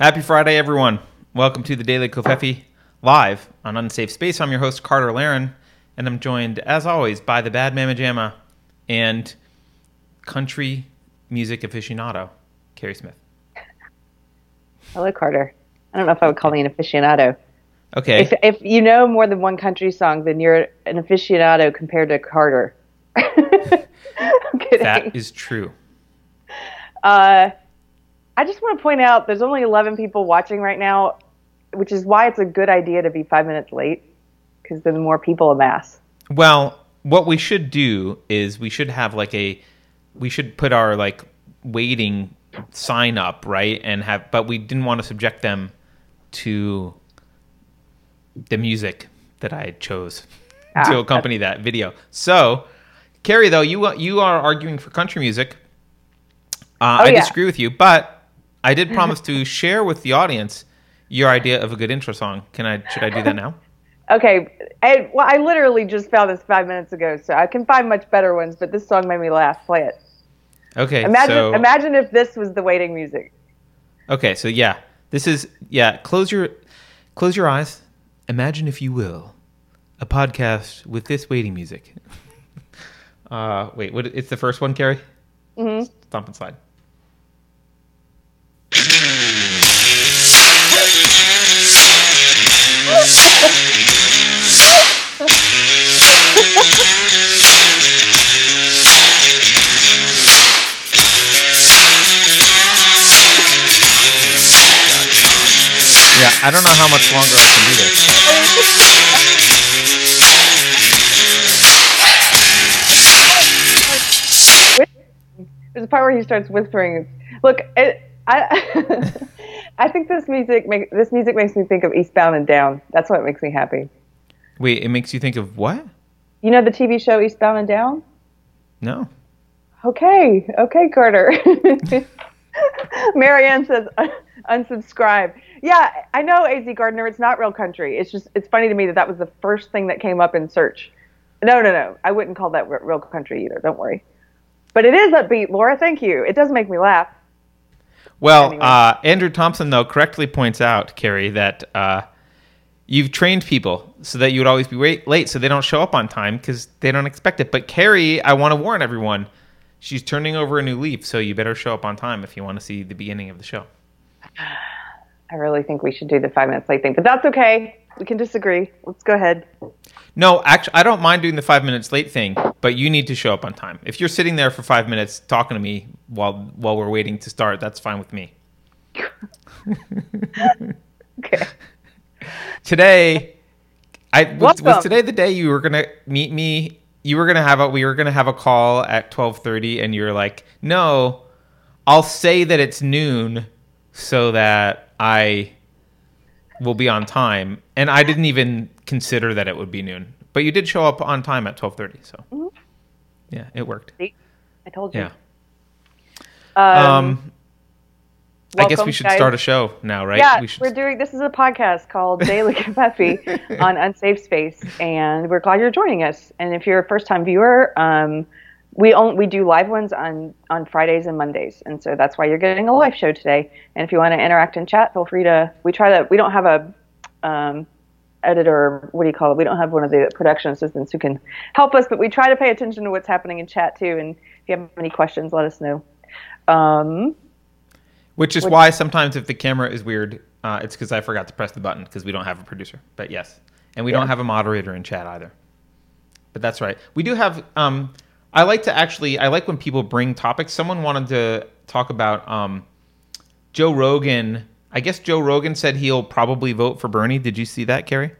Happy Friday, everyone. Welcome to the Daily Covfefe live on Unsafe Space. I'm your host, Carter Laren, and I'm joined, as always, by the Bad Mama Jamma and country music aficionado, Keri Smith. Hello, Carter. I don't know if I would call me an aficionado. Okay. If, if you know more than one country song, then you're an aficionado compared to Carter. That is true. Uh, I just want to point out there's only 11 people watching right now, which is why it's a good idea to be five minutes late, because then more people amass. Well, what we should do is we should have like a we should put our like waiting sign up, right? And have but we didn't want to subject them to the music that I chose Ah, to accompany that video. So, Keri, though you you are arguing for country music. Uh, Oh, I yeah. disagree with you, but I did promise to share with the audience your idea of a good intro song. Can I? Should I do that now? Okay, I, well, I literally just found this five minutes ago, so I can find much better ones, but this song made me laugh. Play it. Okay. Imagine, so, imagine if this was the waiting music. Okay, so yeah, this is yeah. Close your close your eyes. Imagine, if you will, a podcast with this waiting music. uh, wait, what? It's the first one, Keri. Mm-hmm. Stomp and slide. Yeah, I don't know how much longer I can do this. There's a part where he starts whispering. Look, it, I, I think this music make, this music makes me think of Eastbound and Down. That's what makes me happy. Wait, it makes you think of what? You know the TV show Eastbound and Down? No. Okay, okay, Carter. Marianne says unsubscribe. Yeah, I know AZ Gardner. It's not real country. It's just it's funny to me that that was the first thing that came up in search. No, no, no. I wouldn't call that real country either. Don't worry. But it is upbeat, Laura. Thank you. It does make me laugh. Well, Anyway. uh, Andrew Thompson though correctly points out, Keri, that uh, you've trained people so that you would always be wait, late, so they don't show up on time because they don't expect it. But Keri, I want to warn everyone, she's turning over a new leaf, so you better show up on time if you want to see the beginning of the show. I really think we should do the five minutes late thing, but that's okay. We can disagree. Let's go ahead. No, actually, I don't mind doing the five minutes late thing, but you need to show up on time. If you're sitting there for five minutes talking to me while while we're waiting to start, that's fine with me. Okay. today i was, was today the day you were gonna meet me you were gonna have a we were gonna have a call at 12.30 and you're like no i'll say that it's noon so that i will be on time and i didn't even consider that it would be noon but you did show up on time at 12.30 so Mm-hmm. yeah it worked See? I told you. yeah Um, um i guess we should guys. start a show now right Yeah, we should we're doing. This is a podcast called Daily Covfefe on Unsafe Space, and we're glad you're joining us. And if you're a first-time viewer, um, we only, we do live ones on on Fridays and Mondays, and so that's why you're getting a live show today. And if you want to interact and chat, feel free to. We try to. We don't have a um, editor. What do you call it? We don't have one of the production assistants who can help us, but we try to pay attention to what's happening in chat too. And if you have any questions, let us know. Um, Which is why sometimes if the camera is weird, uh, it's because I forgot to press the button because we don't have a producer. But yes, and we don't have a moderator in chat either. But that's right. We do have. Um, I like to actually. I like when people bring topics. Someone wanted to talk about um, Joe Rogan. I guess Joe Rogan said he'll probably vote for Bernie. Did you see that, Keri?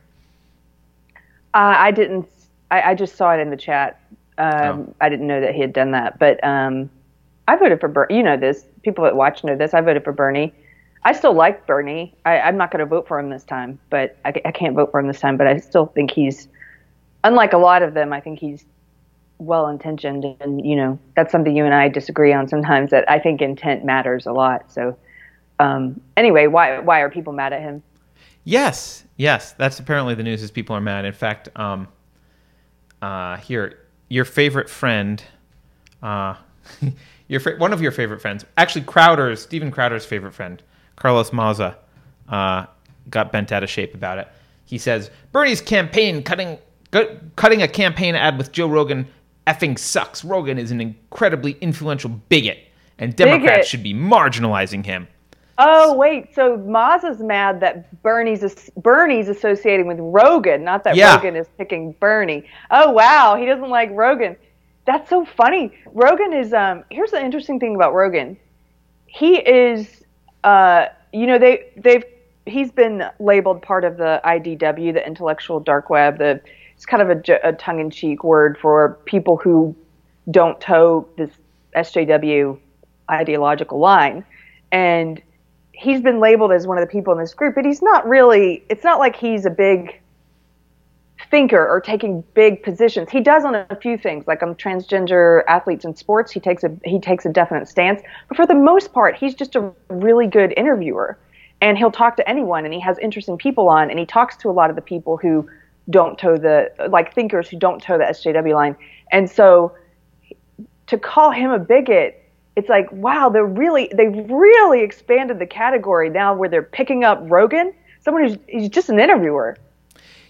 Uh, I didn't. I, I just saw it in the chat. Um, Oh. I didn't know that he had done that, but um, I voted for Bernie. You know this. People that watch know this. I voted for Bernie. I still like Bernie. I, I'm not going to vote for him this time, but I, I can't vote for him this time. But I still think he's, unlike a lot of them, I think he's well intentioned, and you know that's something you and I disagree on sometimes. That I think intent matters a lot. So um, anyway, why why are people mad at him? Yes, yes. That's apparently the news. Is people are mad. In fact, um, uh, here your favorite friend, uh, your one of your favorite friends, actually Crowder's Steven Crowder's favorite friend, Carlos Maza uh, got bent out of shape about it. He says Bernie's campaign cutting cutting a campaign ad with Joe Rogan effing sucks. Rogan is an incredibly influential bigot, and Democrats Bigot. should be marginalizing him. Oh wait, so Maz's mad that Bernie's Bernie's associating with Rogan, not that Yeah. Rogan is picking Bernie. Oh wow, he doesn't like Rogan. That's so funny. Rogan is um. Here's the interesting thing about Rogan. He is uh. You know they they've he's been labeled part of the IDW, the intellectual dark web. The it's kind of a tongue-in-cheek word for people who don't toe this SJW ideological line, and he's been labeled as one of the people in this group, but he's not really. It's not like he's a big thinker or taking big positions. He does on a few things, like on transgender athletes in sports. He takes a he takes a definite stance, but for the most part, he's just a really good interviewer, and he'll talk to anyone, and he has interesting people on, and he talks to a lot of the people who don't toe the like thinkers who don't toe the SJW line, and so to call him a bigot it's like wow they're really they've really expanded the category now where they're picking up rogan someone who's he's just an interviewer.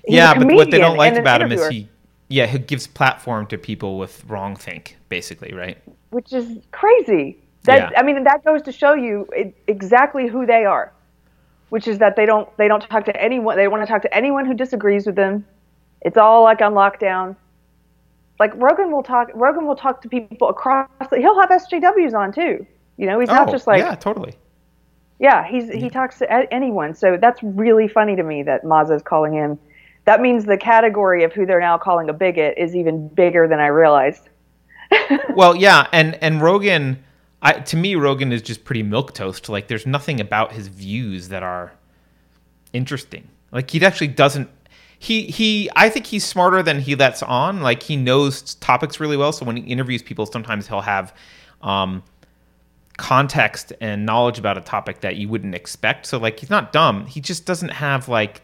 He's yeah, but what they don't like about him is he, yeah, he gives platform to people with wrong think, basically, right? which is crazy. That Yeah. i mean that goes to show you exactly who they are which is that they don't they don't talk to anyone they want to talk to anyone who disagrees with them it's all like on lockdown like rogan will talk rogan will talk to people across the, he'll have sjws on too you know he's not oh, just like yeah, totally. Yeah, he's he talks to anyone. So that's really funny to me that Maza is calling him. That means the category of who they're now calling a bigot is even bigger than I realized. well, yeah, and and Rogan, I, to me, Rogan is just pretty milk toast. Like, there's nothing about his views that are interesting. Like, he actually doesn't. He he. I think he's smarter than he lets on. Like, he knows topics really well. So when he interviews people, sometimes he'll have. Um, context and knowledge about a topic that you wouldn't expect so like he's not dumb he just doesn't have like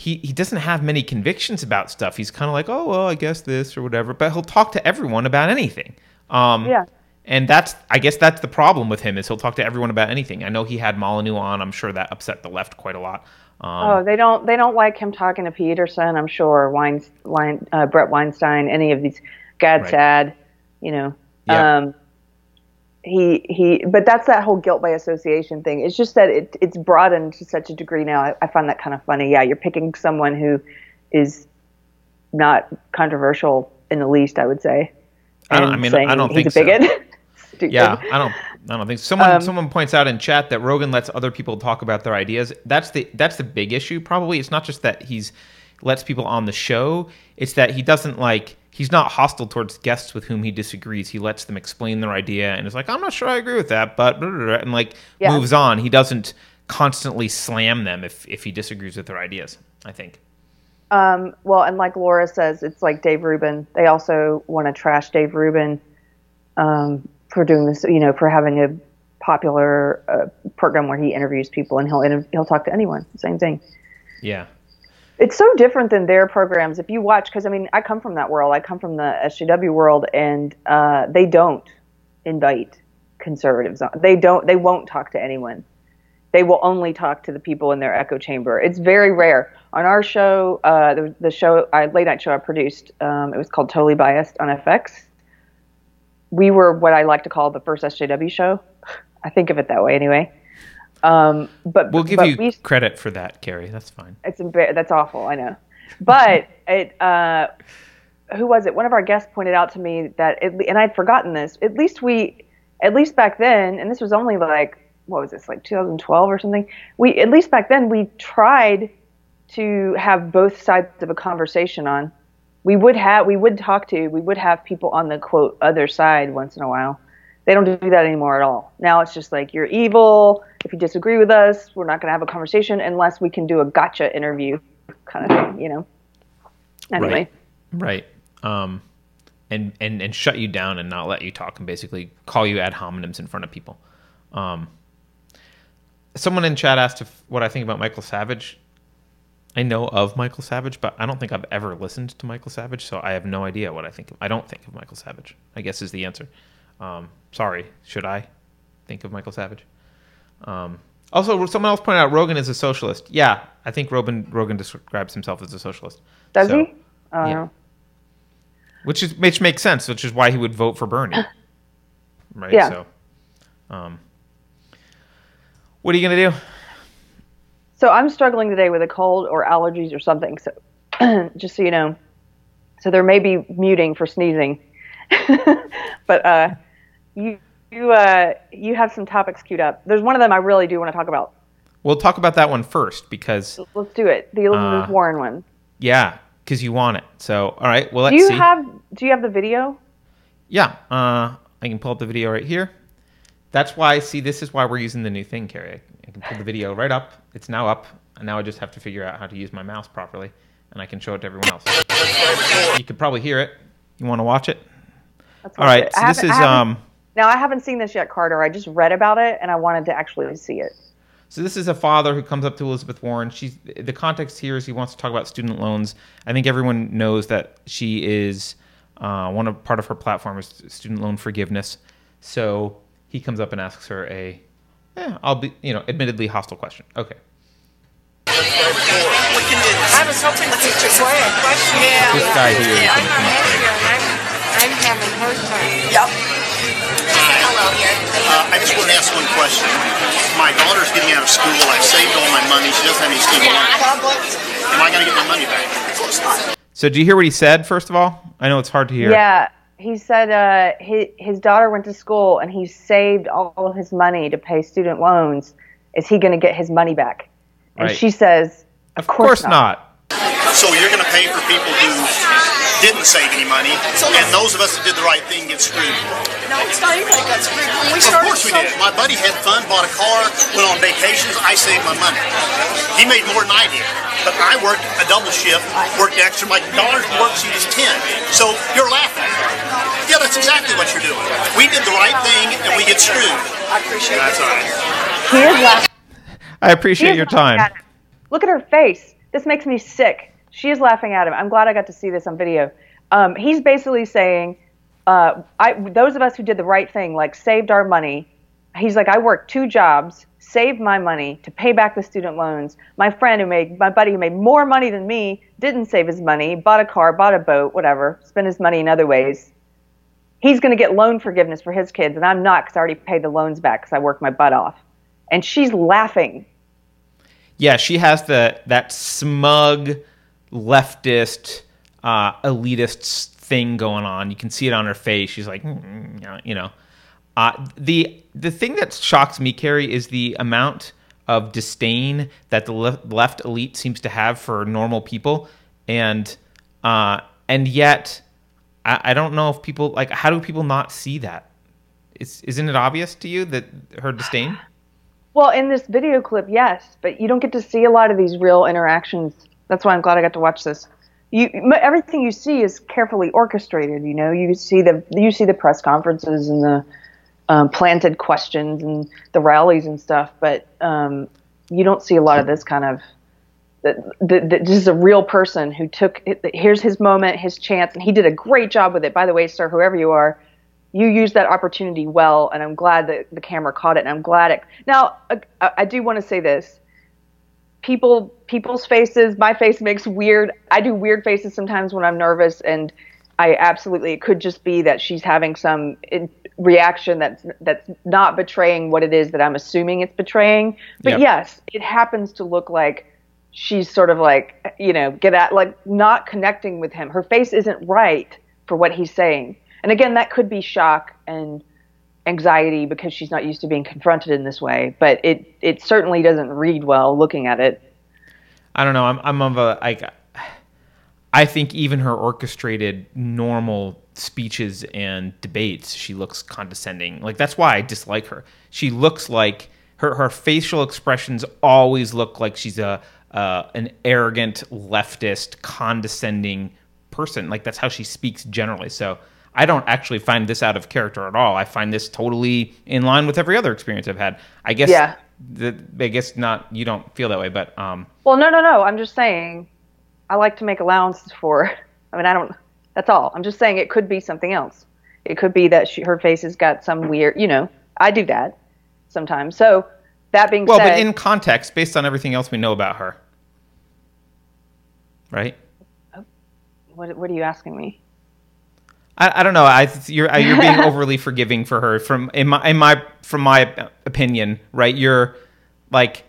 he he doesn't have many convictions about stuff. He's kind of like, oh well, I guess this or whatever. But he'll talk to everyone about anything. Um, Yeah. And that's I guess that's the problem with him is he'll talk to everyone about anything. I know he had Molyneux on. I'm sure that upset the left quite a lot. Um, Oh, they don't they don't like him talking to Peterson. I'm sure Wein, Wein, uh, Bret Weinstein, any of these Gad Right. Saad, you know. Yeah. Um, he he, but that's that whole guilt by association thing. It's just that it it's broadened to such a degree now. I, I find that kind of funny. Yeah, you're picking someone who is not controversial in the least. I would say. I don't- I mean, I don't he's think a bigot. Stupid. Yeah, I don't. I don't think someone Um, someone points out in chat that Rogan lets other people talk about their ideas. That's the that's the big issue. Probably it's not just that he's lets people on the show. It's that he doesn't like he's not hostile towards guests with whom he disagrees. He lets them explain their idea and is like, I'm not sure I agree with that, but blah, blah, blah," and like Yeah. moves on. He doesn't constantly slam them if if he disagrees with their ideas. I think. Um, well, and like Laura says, it's like Dave Rubin. They also want to trash Dave Rubin um, for doing this, you know, for having a popular uh, program where he interviews people and he'll he'll talk to anyone. Same thing. Yeah. It's so different than their programs. If you watch, because I mean, I come from that world. I come from the SJW world, and uh, they don't invite conservatives on. They don't. They won't talk to anyone. They will only talk to the people in their echo chamber. It's very rare. On our show, uh, the, the show, I, late night show I produced, um, it was called Totally Biased on FX. We were what I like to call the first SJW show. I think of it that way anyway. Um, but We'll give but you we, credit for that, Keri. That's fine. it's embar- that's awful. I know, but it. Uh, who was it? One of our guests pointed out to me that, it, and I'd forgotten this. At least we, at least back then, and this was only like what was this like 2012 or something. We at least back then we tried to have both sides of a conversation on. We would have we would talk to we would have people on the quote other side once in a while. They don't do that anymore at all. Now it's just like you're evil. If you disagree with us, we're not going to have a conversation unless we can do a gotcha interview kind of thing, you know. Anyway, Right. Right. Um, and, and, and shut you down and not let you talk and basically call you ad hominems in front of people. Um, someone in chat asked if, what I think about Michael Savage. I know of Michael Savage, but I don't think I've ever listened to Michael Savage, so I have no idea what I think. Of, I don't think of Michael Savage. I guess is the answer. Um, sorry, should I think of Michael Savage? Um, Also, someone else pointed out Rogan is a socialist. Yeah, I think Rogan Rogan describes himself as a socialist. Does So, he? Oh, yeah. Which is which makes sense, which is why he would vote for Bernie. Right? Yeah. So um what are you gonna do? So I'm struggling today with a cold or allergies or something. So just so you know, so there may be muting for sneezing, but uh, you you uh, you have some topics queued up. There's one of them I really do want to talk about. We'll talk about that one first because Let's do it. The Elizabeth Uh, Warren one. yeah, because you want it. So all right, well let's Do you see. have Do you have the video? yeah, uh, I can pull up the video right here. That's why. See, this is why we're using the new thing, Keri. I can pull the video right up. It's now up, and now I just have to figure out how to use my mouse properly, and I can show it to everyone else. You could probably hear it. You want to watch it? All right. it- So this is um. Now I haven't seen this yet, Carter. I just read about it and I wanted to actually see it. So this is a father who comes up to Elizabeth Warren. She's the context here is he wants to talk about student loans. I think everyone knows that she is uh, one of part of her platform is student loan forgiveness. So he comes up and asks her a, eh, I'll be you know, admittedly hostile question. Okay. I was hoping to get your question. Yeah. This guy here is Yeah, gonna come up I'm. I'm, I'm having hard time. Yep. Hello here. Uh, I just want to ask one question. My daughter's getting out of school. I've saved all my money. She doesn't have any student loans. Am I going to get my money back? Of course not. So do you hear what he said first of all? I know it's hard to hear. Yeah, he said uh, his, his daughter went to school and he saved all of his money to pay student loans. Is he going to get his money back? And Right. she says, Of course not. So you're going to pay for people who didn't save any money, and those of us that did the right thing get screwed. No, it's not anybody got screwed. When we Of started course we did. My buddy had fun, bought a car, went on vacations. I saved my money. He made more than I did. But I worked a double shift, worked extra. My daughter's worksheet is 10. So you're laughing. Yeah, that's exactly what you're doing. We did the right thing, and we get screwed. I appreciate That's it. all right. he is laughing. I appreciate your time. Look at her face. This makes me sick. She is laughing at him. I'm glad I got to see this on video. Um, he's basically saying, uh, I, those of us who did the right thing, like saved our money, he's like, I worked two jobs, saved my money to pay back the student loans. My friend who made, my buddy who made more money than me, didn't save his money, bought a car, bought a boat, whatever, spent his money in other ways. He's going to get loan forgiveness for his kids, and I'm not because I already paid the loans back because I worked my butt off. And she's laughing. Yeah, she has the that smug leftist uh, elitist thing going on. You can see it on her face. She's like, "Mm, yeah," you know. Uh, the the thing that shocks me, Keri, is the amount of disdain that the le- left elite seems to have for normal people, and uh, and yet I, I don't know if people like how do people not see that? Is, isn't it obvious to you that her disdain? Well, in this video clip, yes, but you don't get to see a lot of these real interactions. That's why I'm glad I got to watch this. You, everything you see is carefully orchestrated. You know, you see the you see the press conferences and the um, planted questions and the rallies and stuff, but um, you don't see a lot of this kind of. That, that, that this is a real person who took. Here's his moment, his chance, and he did a great job with it. By the way, sir, whoever you are, you used that opportunity well, and I'm glad that the camera caught it. And I'm glad it. Now, I do want to say this: people, people's faces. My face makes weird. I do weird faces sometimes when I'm nervous, and I absolutely. It could just be that she's having some reaction that's that's not betraying what it is that I'm assuming it's betraying. But Yep. yes, it happens to look like she's sort of like you know get at like not connecting with him. Her face isn't right for what he's saying. And again, that could be shock and anxiety because she's not used to being confronted in this way. But it it certainly doesn't read well looking at it. I don't know. I'm I'm of a like. I think even her orchestrated normal speeches and debates, she looks condescending. Like that's why I dislike her. She looks like her her facial expressions always look like she's a uh, an arrogant leftist, condescending person. Like that's how she speaks generally. So I don't actually find this out of character at all. I find this totally in line with every other experience I've had. I guess. Yeah. The, I guess not. You don't feel that way, but um, Well, no, no, no. I'm just saying. I like to make allowances for. I mean, I don't. That's all. I'm just saying it could be something else. It could be that she, her face has got some weird. You know, I do that sometimes. So That being said, Well, said, but in context, based on everything else we know about her, right? what, what are you asking me? I, I don't know. I you're you're being overly forgiving for her from in my in my from my opinion, right? You're like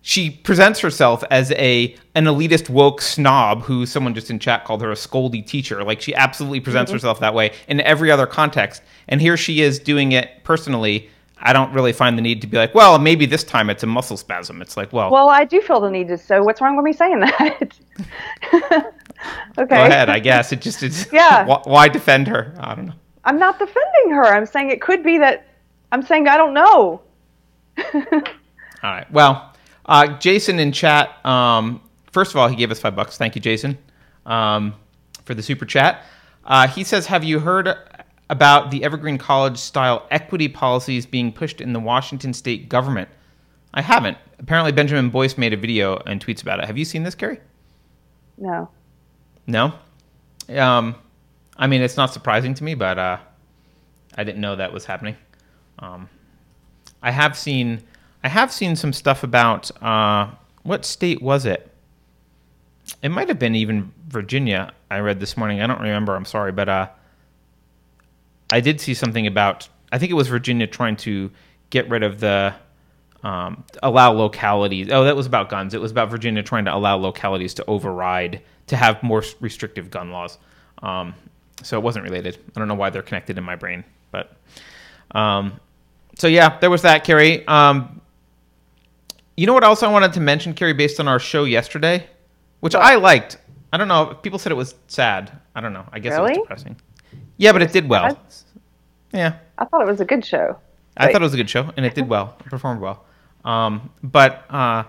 she presents herself as a an elitist woke snob who someone just in chat called her a scoldy teacher. Like she absolutely presents mm-hmm. herself that way in every other context. And here she is doing it personally. I don't really find the need to be like, well, maybe this time it's a muscle spasm. It's like, well, Well, I do feel the need to. So what's wrong with me saying that? okay. go ahead. I guess it just is. Yeah. why, why defend her? I don't know. I'm not defending her. I'm saying it could be that. I'm saying I don't know. All right. Well, uh, Jason in chat. Um, first of all, he gave us five bucks. Thank you, Jason, um, for the super chat. Uh, he says, "Have you heard about the Evergreen College style equity policies being pushed in the Washington State government?" I haven't. Apparently, Benjamin Boyce made a video and tweets about it. Have you seen this, Keri? No. No. Um, I mean, it's not surprising to me, but uh, I didn't know that was happening. Um, I have seen, I have seen some stuff about uh, what state was it? It might have been even Virginia. I read this morning. I don't remember. I'm sorry, but uh, I did see something about. I think it was Virginia trying to get rid of the um, allow localities. Oh, that was about guns. It was about Virginia trying to allow localities to override to have more restrictive gun laws. Um, so it wasn't related. I don't know why they're connected in my brain, but um, so yeah, there was that, Keri. Um, you know what else I wanted to mention, Keri, based on our show yesterday, which I liked. I don't know. People said it was sad. I don't know. I guess it Really? was depressing. Yeah, but it did well. That's- Yeah, I thought it was a good show. I thought it was a good show, and it did well. It performed well. Um, but uh,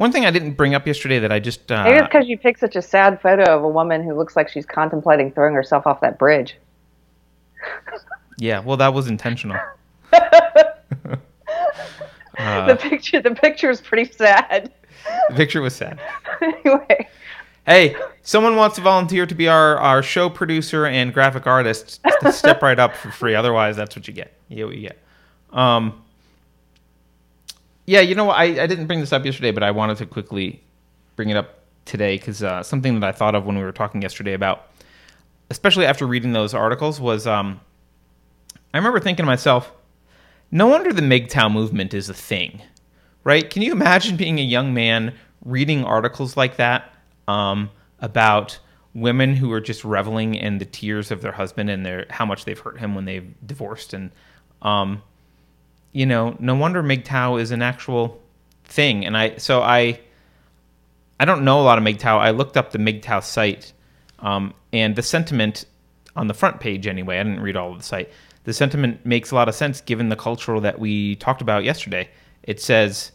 one thing I didn't bring up yesterday that I just uh, Maybe it's because you picked such a sad photo of a woman who looks like she's contemplating throwing herself off that bridge. yeah, well, that was intentional. Uh. the picture, the picture is pretty sad. The picture was sad. anyway, Hey, someone wants to volunteer to be our, our show producer and graphic artist. Step right up for free. Otherwise, that's what you get. You get what you get. Um, yeah, you know? I, I didn't bring this up yesterday, but I wanted to quickly bring it up today because uh, something that I thought of when we were talking yesterday about, especially after reading those articles, was um, I remember thinking to myself, no wonder the MGTOW movement is a thing, right? Can you imagine being a young man reading articles like that um, about women who are just reveling in the tears of their husband and their how much they've hurt him when they've divorced and um, you know, no wonder MGTOW is an actual thing. And I so I I don't know a lot of MGTOW. I looked up the MGTOW site, um, and the sentiment on the front page anyway. I didn't read all of the site. The sentiment makes a lot of sense given the cultural that we talked about yesterday. It says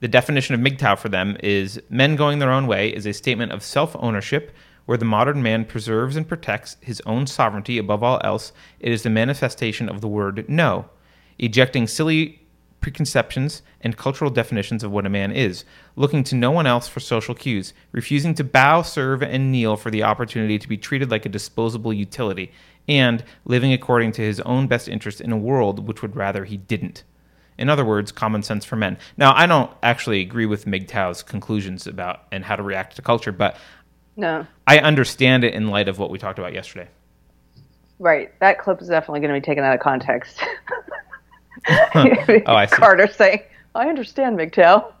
the definition of MGTOW for them is men going their own way is a statement of self ownership where the modern man preserves and protects his own sovereignty above all else. It is the manifestation of the word no, ejecting silly preconceptions and cultural definitions of what a man is, looking to no one else for social cues, refusing to bow, serve, and kneel for the opportunity to be treated like a disposable utility, and living according to his own best interest in a world which would rather he didn't. In other words, common sense for men. Now, I don't actually agree with MGTOW's conclusions about and how to react to culture, but no, I understand it in light of what we talked about yesterday. right. That clip is definitely going to be taken out of context. Oh, I see. Carter saying, "I understand, MGTOW."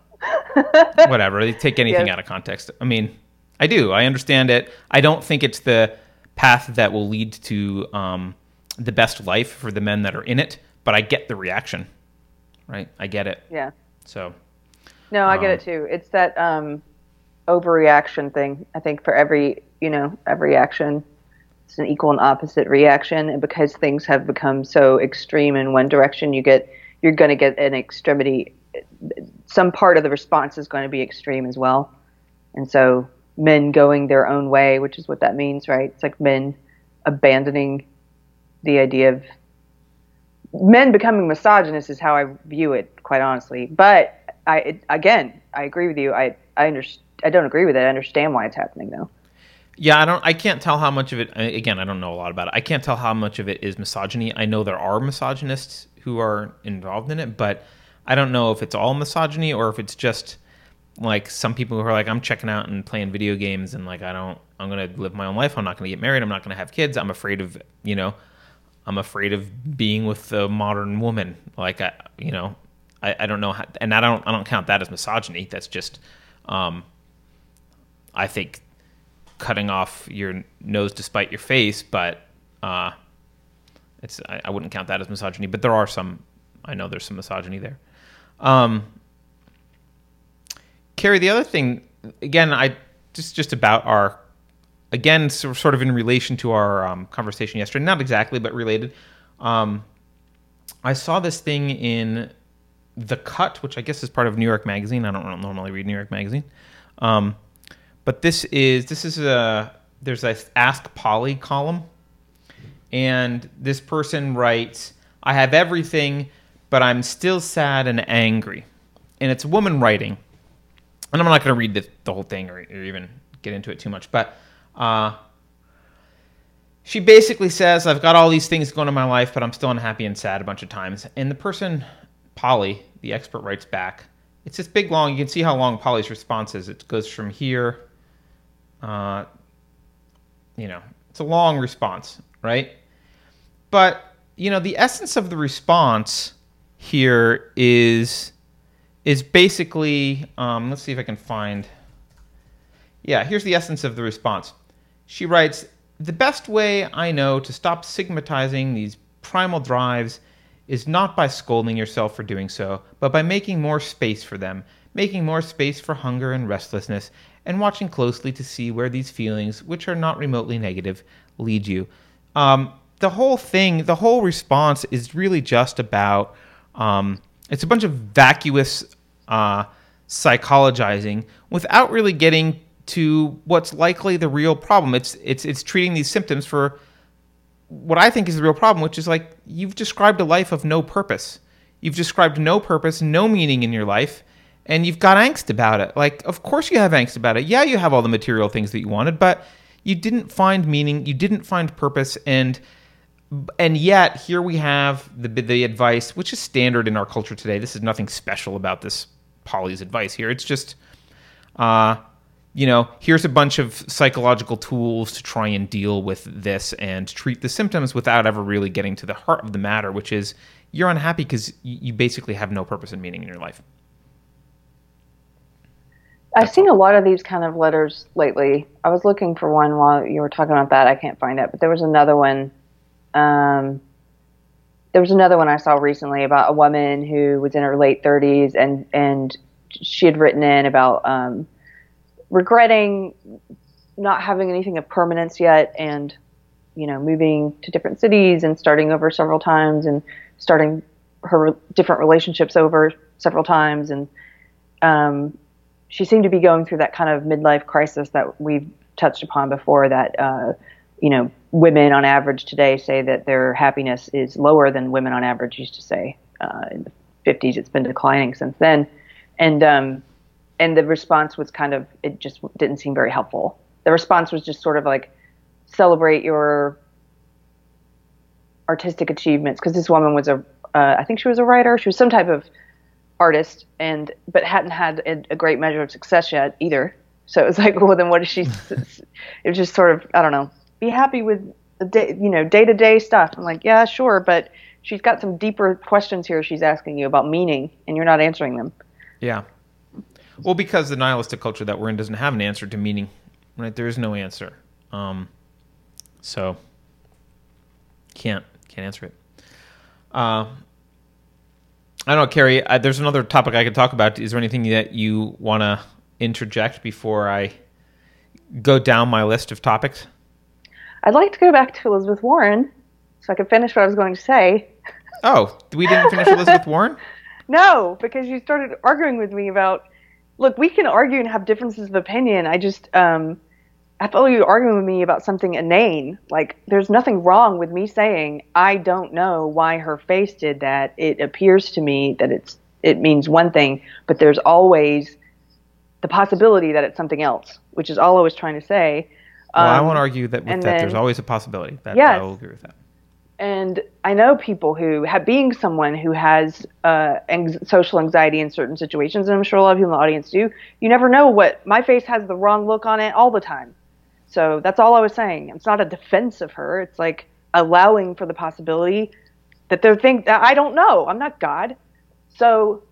whatever. They take anything Yes. out of context. I mean, I do. I understand it. I don't think it's the path that will lead to um, the best life for the men that are in it, but I get the reaction. Right? I get it. Yeah. So, No, I get Um, it too. It's that um, overreaction thing. I think for every you know every action, it's an equal and opposite reaction, and because things have become so extreme in one direction, you get you're going to get an extremity. Some part of the response is going to be extreme as well, and so men going their own way, which is what that means, right? It's like men abandoning the idea of men becoming misogynist is how I view it, quite honestly. But I it, again, I agree with you. I I under, I don't agree with it. I understand why it's happening though. Yeah, I don't I can't tell how much of it again, I don't know a lot about it. I can't tell how much of it is misogyny. I know there are misogynists who are involved in it, but I don't know if it's all misogyny or if it's just like some people who are like, I'm checking out and playing video games and like I don't, I'm gonna live my own life. I'm not gonna get married. I'm not gonna have kids. I'm afraid of, you know, I'm afraid of being with a modern woman. Like I, you know, I, I don't know how, and I don't, I don't count that as misogyny. That's just, um, I think cutting off your nose to spite your face, but uh, it's I, I wouldn't count that as misogyny. But there are some, I know there's some misogyny there. Um, Keri, the other thing, again, I just just about our, again, so- sort of in relation to our um, conversation yesterday, not exactly, but related. Um, I saw this thing in the Cut, which I guess is part of New York Magazine. I don't normally read New York Magazine, um, but this is this is a there's a Ask Polly column, and this person writes, "I have everything, but I'm still sad and angry," and it's a woman writing and I'm not going to read the, the whole thing or, or even get into it too much, but uh, she basically says, I've got all these things going on in my life, but I'm still unhappy and sad a bunch of times. And the person, Polly, the expert, writes back. It's this big long, you can see how long Polly's response is. It goes from here, uh, you know, it's a long response, right? But, you know, the essence of the response here is is basically um, let's see if I can find. Yeah, here's the essence of the response. She writes The best way I know to stop stigmatizing these primal drives is not by scolding yourself for doing so, but by making more space for them, making more space for hunger and restlessness, and watching closely to see where these feelings, which are not remotely negative, lead you. Um, the whole thing, the whole response is really just about. Um, it's a bunch of vacuous uh, psychologizing without really getting to what's likely the real problem. It's it's it's treating these symptoms for what I think is the real problem, which is like you've described a life of no purpose. You've described no purpose, no meaning in your life, and you've got angst about it. Like, of course you have angst about it. Yeah, you have all the material things that you wanted, but you didn't find meaning, you didn't find purpose, and and yet here we have the the advice, which is standard in our culture today. This is nothing special about this Polly's advice here. It's just, uh, you know, here's a bunch of psychological tools to try and deal with this and treat the symptoms without ever really getting to the heart of the matter, which is you're unhappy because you basically have no purpose and meaning in your life. I've seen a lot of these kind of letters lately. I was looking for one while you were talking about that. I can't find it, but there was another one. Um, there was another one I saw recently about a woman who was in her late 30s and and she had written in about um, regretting not having anything of permanence yet and you know moving to different cities and starting over several times and starting her different relationships over several times and um, she seemed to be going through that kind of midlife crisis that we've touched upon before that uh, you know women on average today say that their happiness is lower than women on average used to say uh, in the 50s it's been declining since then. And um, and the response was kind of it just didn't seem very helpful. The response was just sort of like celebrate your artistic achievements. Because this woman was a uh, I think she was a writer. She was some type of artist and but hadn't had a, a great measure of success yet either so it was like well then what is she it was just sort of I don't know be happy with the day, you know, day to day stuff. I'm like, yeah, sure, but she's got some deeper questions here she's asking you about meaning, and you're not answering them. Yeah. Well, because the nihilistic culture that we're in doesn't have an answer to meaning, right? There is no answer. Um, so can't can't answer it. Uh, I don't know, Keri. I, there's another topic I could talk about. Is there anything that you want to interject before I go down my list of topics? I'd like to go back to Elizabeth Warren so I could finish what I was going to say. Oh, we didn't finish Elizabeth Warren? No, because you started arguing with me about. Look, we can argue and have differences of opinion. I just, um, I thought you were arguing with me about something inane. Like, there's nothing wrong with me saying I don't know why her face did that. It appears to me that it's it means one thing, but there's always the possibility that it's something else, which is all I was trying to say. Well, I Um, won't argue that with that. There's always a possibility. That Yes. I will agree with that. and I know people who have being someone who has uh, social anxiety in certain situations, and I'm sure a lot of people in the audience do. You never know what my face has the wrong look on it all the time. So that's all I was saying. It's not a defense of her. It's like allowing for the possibility that they think that I don't know. I'm not God. So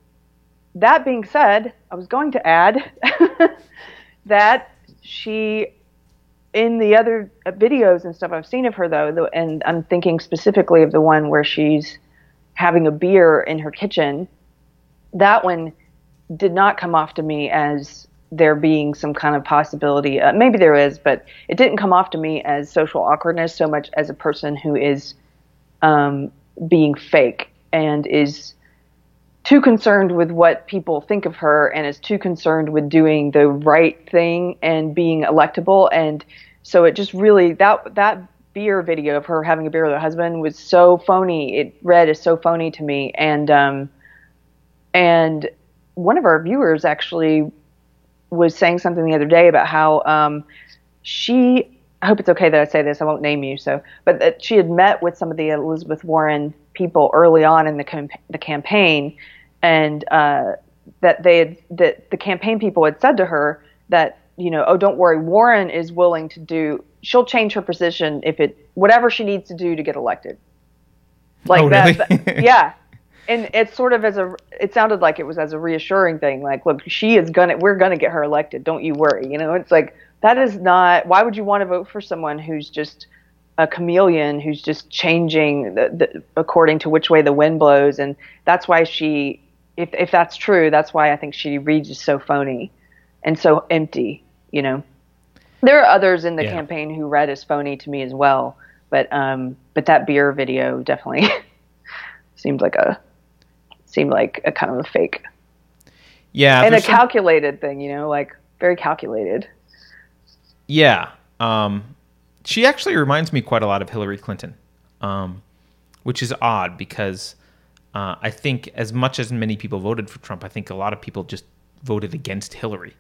that being said, I was going to add that she in the other videos and stuff I've seen of her though, and I'm thinking specifically of the one where she's having a beer in her kitchen. That one did not come off to me as there being some kind of possibility. Uh, maybe there is, but it didn't come off to me as social awkwardness so much as a person who is um, being fake and is too concerned with what people think of her and is too concerned with doing the right thing and being electable and so it just really that that beer video of her having a beer with her husband was so phony it read as so phony to me and um and one of our viewers actually was saying something the other day about how um she I hope it's okay that I say this. I won't name you. So, but that she had met with some of the Elizabeth Warren people early on in the the campaign, and uh, that they had that the campaign people had said to her that you know, oh, don't worry, Warren is willing to do. She'll change her position if it whatever she needs to do to get elected. Like Oh, that, really? that- yeah. And it's sort of as a, it sounded like it was as a reassuring thing. Like, look, she is gonna, we're gonna get her elected. Don't you worry. You know, it's like that is not. Why would you want to vote for someone who's just a chameleon, who's just changing the, the, according to which way the wind blows? And that's why she, if if that's true, that's why I think she reads is so phony and so empty. You know, there are others in the Yeah. campaign who read as phony to me as well. But um, but that beer video definitely seemed like a seemed like a kind of a fake Yeah, and a some- calculated thing. You know, like very calculated. Yeah. Um, she actually reminds me quite a lot of Hillary Clinton, um, which is odd because uh, I think as much as many people voted for Trump, I think a lot of people just voted against Hillary.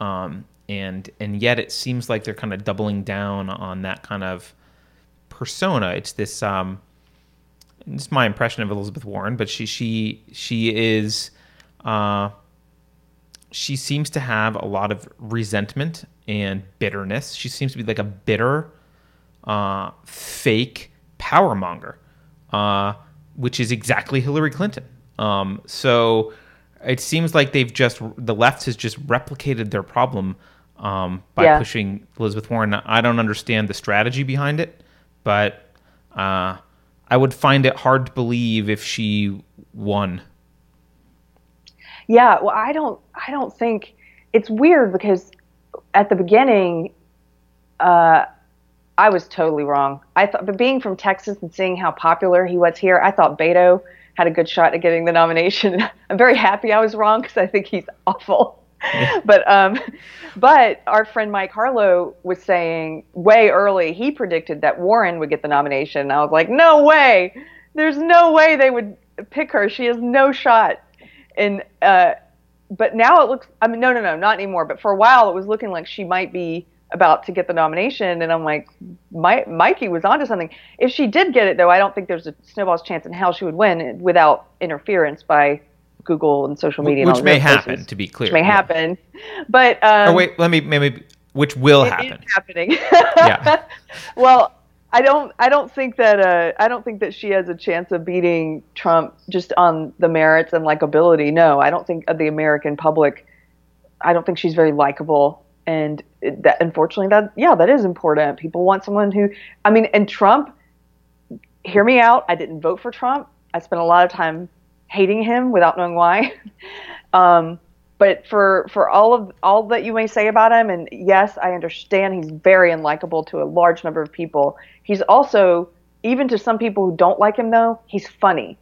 Um, and and yet it seems like they're kind of doubling down on that kind of persona. It's this um, it's my impression of Elizabeth Warren, but she she she is uh, she seems to have a lot of resentment and bitterness. She seems to be like a bitter, uh, fake power monger, uh, which is exactly Hillary Clinton. Um, so it seems like they've just the left has just replicated their problem um, by Yeah. pushing Elizabeth Warren. I don't understand the strategy behind it, but uh, I would find it hard to believe if she won. Yeah, well, I don't, I don't think it's weird because at the beginning, uh, I was totally wrong. I thought, but being from Texas and seeing how popular he was here, I thought Beto had a good shot at getting the nomination. I'm very happy I was wrong because I think he's awful. but um, but our friend Mike Harlow was saying way early he predicted that Warren would get the nomination. And I was like, no way. There's no way they would pick her. She has no shot. And uh, but now it looks. I mean, no, no, no, not anymore. But for a while, it was looking like she might be about to get the nomination. And I'm like, Mi- Mikey was onto something. If she did get it, though, I don't think there's a snowball's chance in hell she would win without interference by Google and social media. and which may happen, places. to be clear. Which may Yeah. happen. But um, Or wait, let me maybe which will happen. happening. Yeah. well, I don't. I don't think that. Uh, I don't think that she has a chance of beating Trump just on the merits and likability. No, I don't think of the American public. I don't think she's very likable, and that unfortunately, that yeah, that is important. People want someone who. I mean, and Trump. Hear me out. I didn't vote for Trump. I spent a lot of time hating him without knowing why. um, but for for all of all that you may say about him, and yes, I understand he's very unlikable to a large number of people. He's also, even to some people who don't like him, though, he's funny,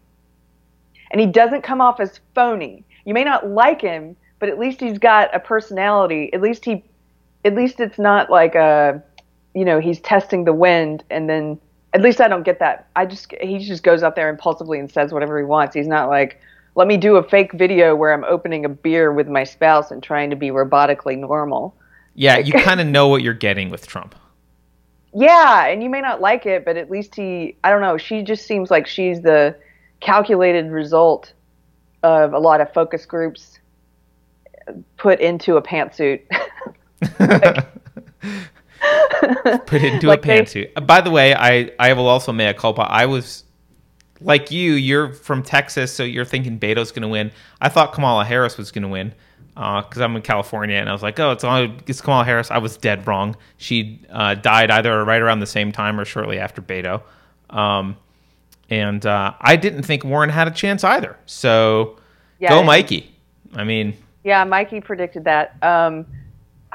and he doesn't come off as phony. You may not like him, but at least he's got a personality. At least he, at least it's not like a, you know, he's testing the wind, and then at least I don't get that. I just he just goes out there impulsively and says whatever he wants. He's not like let me do a fake video where I'm opening a beer with my spouse and trying to be robotically normal. Yeah, you kind of know what you're getting with Trump. Yeah, and you may not like it, but at least he, I don't know, she just seems like she's the calculated result of a lot of focus groups put into a pantsuit. Put it into Like a pantsuit. Uh, By the way, I I will also make a culpa. I was like you. You're from Texas, so you're thinking Beto's going to win. I thought Kamala Harris was going to win because I'm in California, and I was like, oh, it's it's Kamala Harris. I was dead wrong. She uh, died either right around the same time or shortly after Beto. Um, and uh, I didn't think Warren had a chance either. So Yeah, go Mikey. I mean, Yeah, Mikey predicted that. Um,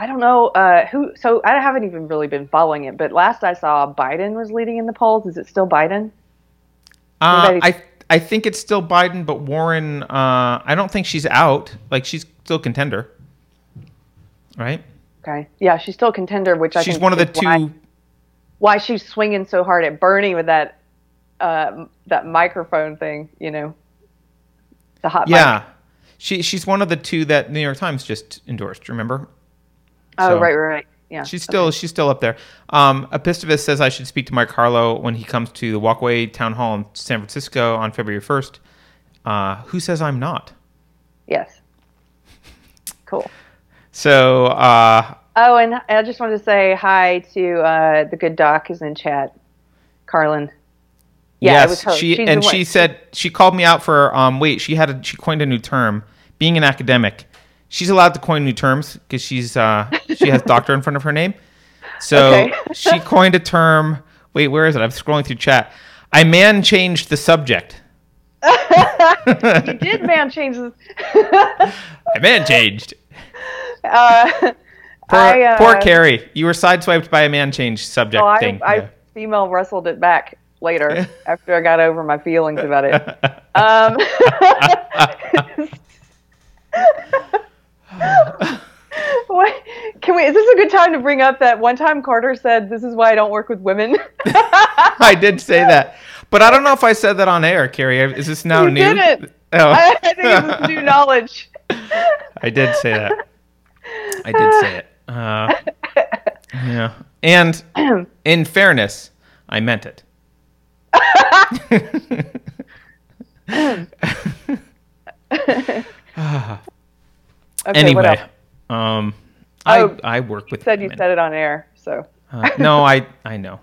I don't know uh, who. So I haven't even really been following it, but last I saw, Biden was leading in the polls. Is it still Biden? Uh, Anybody- I I think it's still Biden, but Warren. Uh, I don't think she's out. Like she's still contender, right? Okay. Yeah, she's still a contender, which I she's one of the is why, two. why she's swinging so hard at Bernie with that uh, that microphone thing. You know, the hot mic. Yeah, she she's one of the two that New York Times just endorsed. Remember? Oh, So- right, right, right. Yeah. She's still she's still up there. Um, Epistovus says I should speak to Mike Harlow when he comes to the Walkway Town Hall in San Francisco on February first. Uh, who says I'm not? Yes. Cool. So uh, Oh, and I just wanted to say hi to uh, the good doc who's in chat, Carlin. Yeah, yes, she She's and she said she called me out for um wait she had a, she coined a new term being an academic. She's allowed to coin new terms because she's uh she has doctor in front of her name. So Okay. she coined a term. Wait, where is it? I'm scrolling through chat. I man changed the subject. She did man change. I man changed. Uh, Poor, I, uh, poor Keri. You were sideswiped by a man change subject Oh, I, thing. I Yeah. female wrestled it back later after I got over my feelings about it. Um, what, can we? Is this a good time to bring up that one time Carter said, "This is why I don't work with women"? I did say that, but I don't know if I said that on air, Keri. Is this now You new? didn't. Oh, I, I think is new knowledge. I did say that. I did say it. Uh, yeah, and in fairness, I meant it. Okay, anyway, um, Oh, I I work with said you said it on air, so Uh, no, I I know.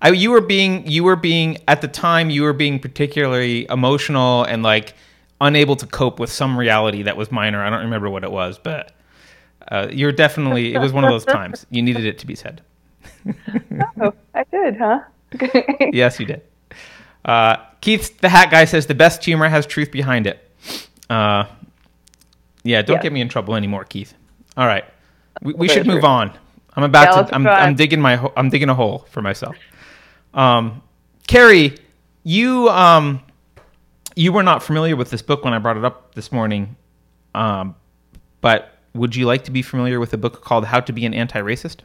I, you were being you were being at the time you were being particularly emotional and like unable to cope with some reality that was minor. I don't remember what it was, but uh, you're definitely it was one of those times you needed it to be said. oh, I did, huh? Yes, you did. Uh, Keith the Hat Guy says the best humor has truth behind it. Uh, yeah, don't get me in trouble anymore, Keith. All right, we, we should move on. I'm about Yeah, to. I'm. I'm digging my. ho- I'm digging a hole for myself. Um, Keri, you um, you were not familiar with this book when I brought it up this morning, um, but would you like to be familiar with a book called How to Be an Anti-Racist?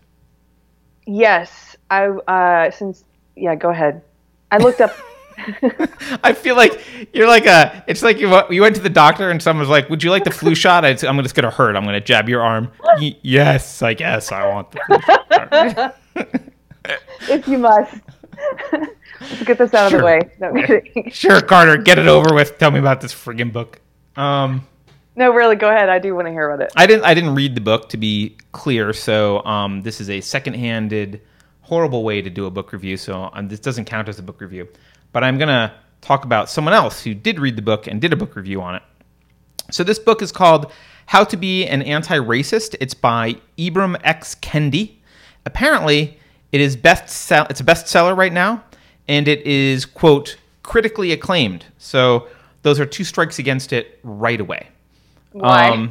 yes, I uh, since yeah, go ahead. I looked up. I feel like you're like a. It's like you, went- you went to the doctor and someone was like, "Would you like the flu shot?" I'd say, I'm just gonna hurt. I'm gonna jab your arm. Y- yes, I guess I want the flu shot. if you must. Let's get this out of the way. No, sure, Carter, get it over with. Tell me about this friggin' book. Um, no, really, go ahead. I do want to hear about it. I didn't. I didn't read the book to be clear. So um, this is a second-handed, horrible way to do a book review. So um, this doesn't count as a book review. But I'm gonna talk about someone else who did read the book and did a book review on it. So this book is called How to Be an Anti-Racist. It's by Ibram X. Kendi. Apparently, it is best sell- it's a bestseller right now, and it is quote critically acclaimed. So those are two strikes against it right away. Why?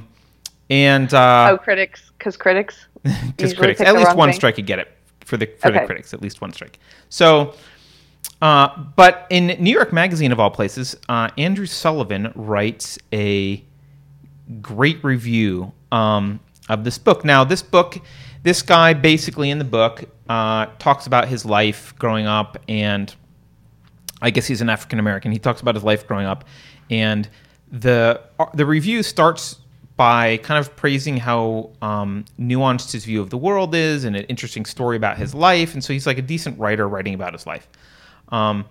and uh, oh, critics, because critics. because critics, at least one thing. strike you get it for the for the critics, at least one strike. So, uh, but in New York Magazine of all places, uh, Andrew Sullivan writes a great review um, of this book. Now, this book, this guy basically in the book uh, talks about his life growing up, and I guess he's an African American. He talks about his life growing up, and the the review starts by kind of praising how um, nuanced his view of the world is and an interesting story about his life. And so he's like a decent writer writing about his life. Um,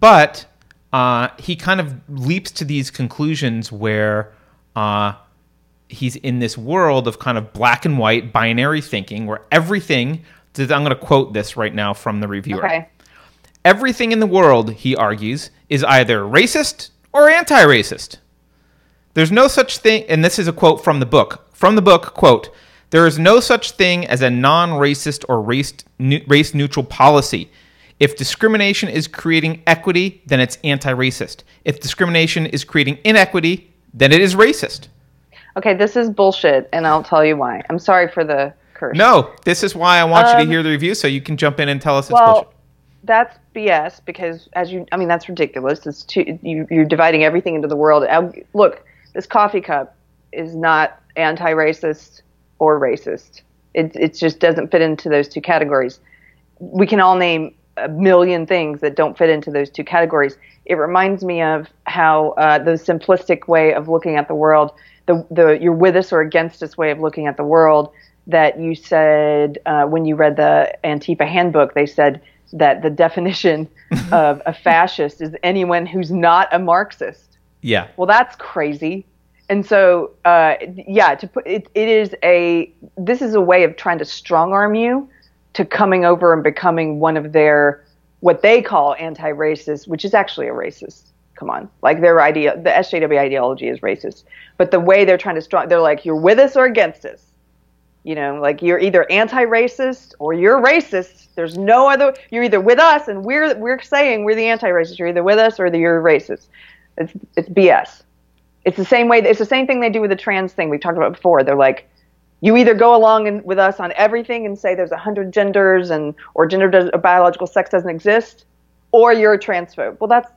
but uh, he kind of leaps to these conclusions where uh, he's in this world of kind of black and white binary thinking where everything, I'm going to quote this right now from the reviewer. Okay. Everything in the world, he argues, is either racist or anti racist. There's no such thing, and this is a quote from the book. From the book, quote, there is no such thing as a non racist or race neutral policy. If discrimination is creating equity, then it's anti racist. If discrimination is creating inequity, then it is racist. Okay, this is bullshit, and I'll tell you why. I'm sorry for the curse. No, this is why I want you Um, to hear the review so you can jump in and tell us it's well, bullshit. that's BS because, as you, I mean, that's ridiculous. It's too, you, you're dividing everything into the world. Look, this coffee cup is not anti-racist or racist. It it just doesn't fit into those two categories. We can all name a million things that don't fit into those two categories. It reminds me of how uh, the simplistic way of looking at the world, the the you're with us or against us way of looking at the world that you said uh, when you read the Antifa handbook. They said that the definition of a fascist is anyone who's not a Marxist. Yeah. Well, that's crazy. And so, uh, yeah, to put it, it is a this is a way of trying to strong arm you to coming over and becoming one of their what they call anti-racist, which is actually a racist. Come on, like their idea, the SJW ideology is racist, but the way they're trying to strong, they're like you're with us or against us. You know, like you're either anti-racist or you're racist. There's no other. You're either with us and we're we're saying we're the anti-racist. You're either with us or you're racist. It's it's BS. It's the same way. It's the same thing they do with the trans thing we've talked about before. They're like, you either go along and, with us on everything and say there's a hundred genders and or gender does, or biological sex doesn't exist, or you're a transphobe. Well, that's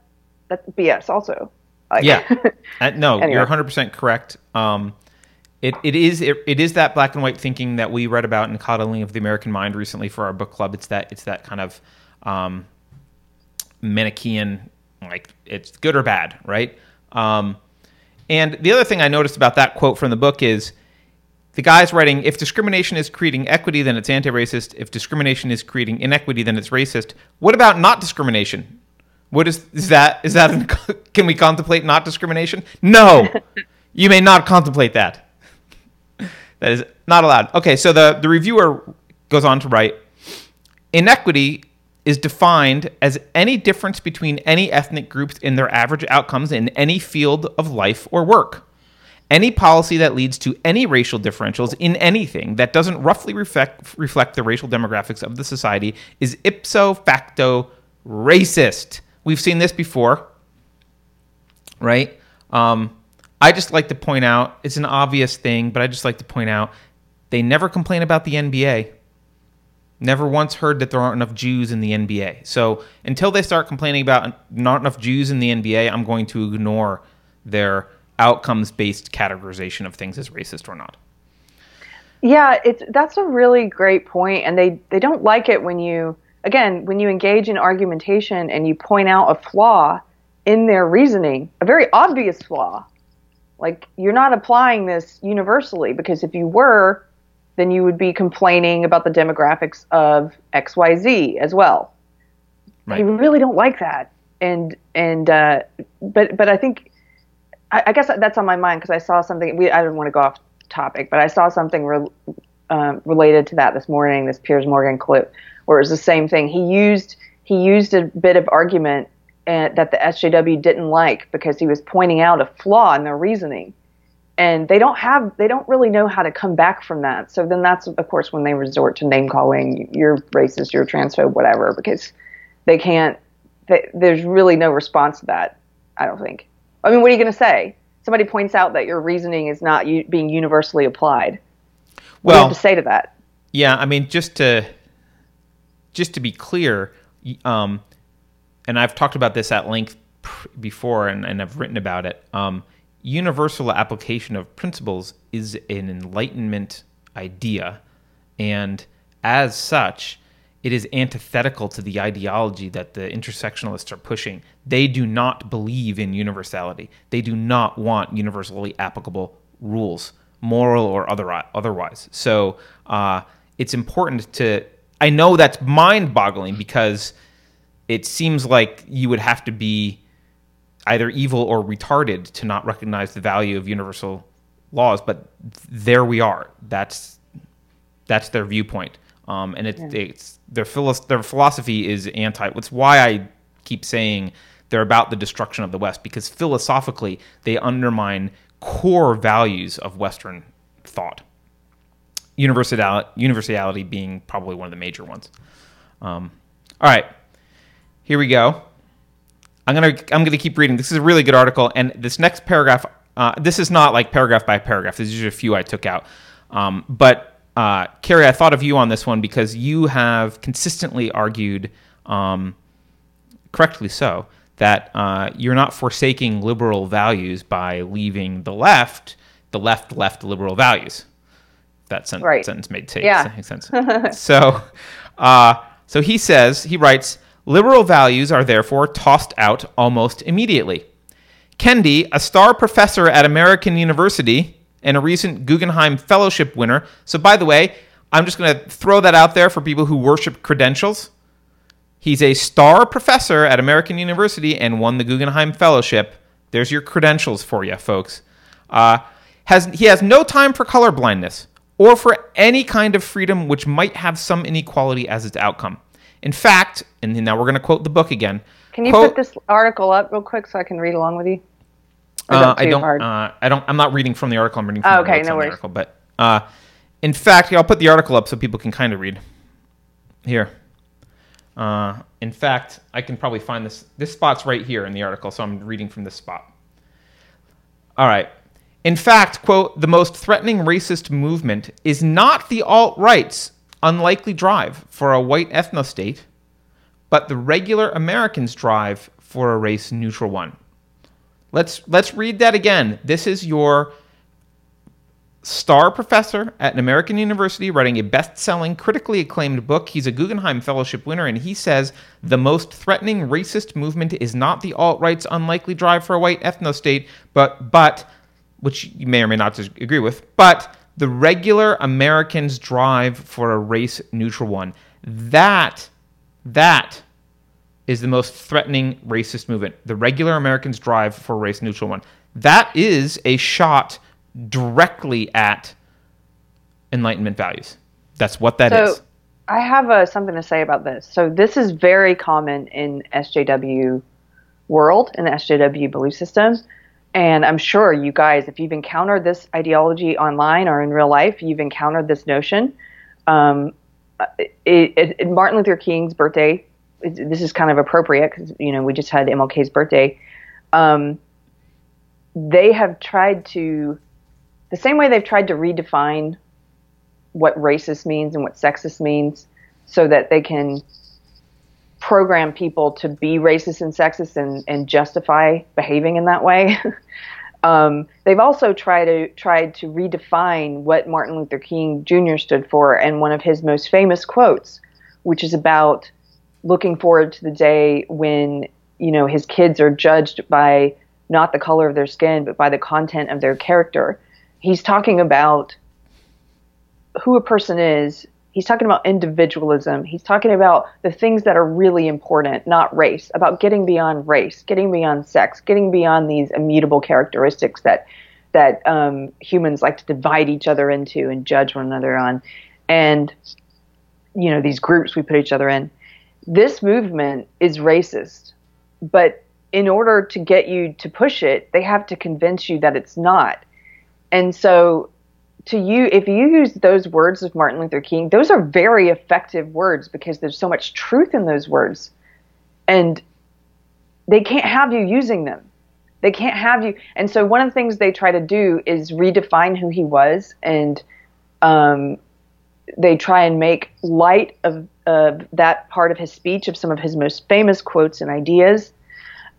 that's BS also. Like, Yeah. Uh, no, Anyway. you're 100% correct. Um, it, it is it, it is that black and white thinking that we read about in Coddling of the American Mind recently for our book club. It's that it's that kind of um, Manichaean, like it's good or bad, right? Um, and the other thing I noticed about that quote from the book is the guy's writing if discrimination is creating equity, then it's anti racist. If discrimination is creating inequity, then it's racist. What about not discrimination? What is, is that? Is that, an, can we contemplate not discrimination? No, you may not contemplate that. That is not allowed. Okay, so the, the reviewer goes on to write Inequity is defined as any difference between any ethnic groups in their average outcomes in any field of life or work. Any policy that leads to any racial differentials in anything that doesn't roughly reflect, reflect the racial demographics of the society is ipso facto racist. We've seen this before, right? Um, I just like to point out it's an obvious thing, but I just like to point out they never complain about the NBA. Never once heard that there aren't enough Jews in the NBA. So until they start complaining about not enough Jews in the NBA, I'm going to ignore their outcomes based categorization of things as racist or not. Yeah, it's that's a really great point, and they they don't like it when you again when you engage in argumentation and you point out a flaw in their reasoning, a very obvious flaw. Like you're not applying this universally because if you were, then you would be complaining about the demographics of X Y Z as well. Right. They really don't like that, and and uh, but but I think I, I guess that's on my mind because I saw something. We I don't want to go off topic, but I saw something re, um, related to that this morning. This Piers Morgan clip, where it was the same thing. He used he used a bit of argument uh, that the SJW didn't like because he was pointing out a flaw in their reasoning, and they don't have they don't really know how to come back from that. So then that's of course when they resort to name calling. You're racist. You're transphobe. Whatever, because they can't. They, there's really no response to that. I don't think. I mean, what are you going to say? Somebody points out that your reasoning is not u- being universally applied. What do you have to say to that? Yeah, I mean, just to just to be clear, um, and I've talked about this at length before, and, and I've written about it. Um, universal application of principles is an enlightenment idea, and as such, it is antithetical to the ideology that the intersectionalists are pushing. They do not believe in universality. They do not want universally applicable rules, moral or other, otherwise. So uh, it's important to. I know that's mind boggling because it seems like you would have to be either evil or retarded to not recognize the value of universal laws, but there we are. That's that's their viewpoint, um, and it, yeah. it's their their philosophy is anti. It's why I keep saying they're about the destruction of the West because philosophically they undermine core values of Western thought. Universality, universality being probably one of the major ones. Um, all right, here we go. I'm gonna I'm gonna keep reading. This is a really good article, and this next paragraph. Uh, this is not like paragraph by paragraph. These are a few I took out. Um, but uh, Keri, I thought of you on this one because you have consistently argued, um, correctly so, that uh, you're not forsaking liberal values by leaving the left, the left left liberal values. That sen- right. sentence made t- yeah. sense. so, uh, so he says he writes. Liberal values are therefore tossed out almost immediately. Kendi, a star professor at American University and a recent Guggenheim Fellowship winner. So, by the way, I'm just going to throw that out there for people who worship credentials. He's a star professor at American University and won the Guggenheim Fellowship. There's your credentials for you, folks. Uh, has he has no time for colorblindness or for any kind of freedom which might have some inequality as its outcome. In fact, and now we're going to quote the book again. Can you quote, put this article up real quick so I can read along with you? Uh, I don't. Uh, I don't. I'm not reading from the article. I'm reading from oh, okay, the, no article. But uh, in fact, I'll put the article up so people can kind of read. Here. Uh, in fact, I can probably find this. This spot's right here in the article, so I'm reading from this spot. All right. In fact, quote, the most threatening racist movement is not the alt right's unlikely drive for a white ethnostate, but the regular American's drive for a race neutral one. Let's let's read that again. This is your star professor at an American university writing a best-selling, critically acclaimed book. He's a Guggenheim Fellowship winner, and he says the most threatening racist movement is not the alt-right's unlikely drive for a white ethnostate, but but which you may or may not agree with, but the regular Americans drive for a race neutral one. That, that is the most threatening racist movement. The regular Americans drive for a race neutral one. That is a shot directly at Enlightenment values. That's what that so, is. I have uh, something to say about this. So this is very common in SJW world in the SJW belief system. And I'm sure you guys, if you've encountered this ideology online or in real life, you've encountered this notion. Um, it, it, it, Martin Luther King's birthday, this is kind of appropriate because, you know, we just had MLK's birthday. Um, they have tried to, the same way they've tried to redefine what racist means and what sexist means so that they can program people to be racist and sexist and, and justify behaving in that way. um, they've also tried to tried to redefine what Martin Luther King Jr. stood for, and one of his most famous quotes, which is about looking forward to the day when you know his kids are judged by not the color of their skin, but by the content of their character. He's talking about who a person is He's talking about individualism. He's talking about the things that are really important, not race, about getting beyond race, getting beyond sex, getting beyond these immutable characteristics that that um, humans like to divide each other into and judge one another on, and you know these groups we put each other in. This movement is racist, but in order to get you to push it, they have to convince you that it's not. And so to you, if you use those words of Martin Luther King, those are very effective words because there's so much truth in those words. And they can't have you using them. They can't have you. And so one of the things they try to do is redefine who he was and um, they try and make light of, of that part of his speech, of some of his most famous quotes and ideas.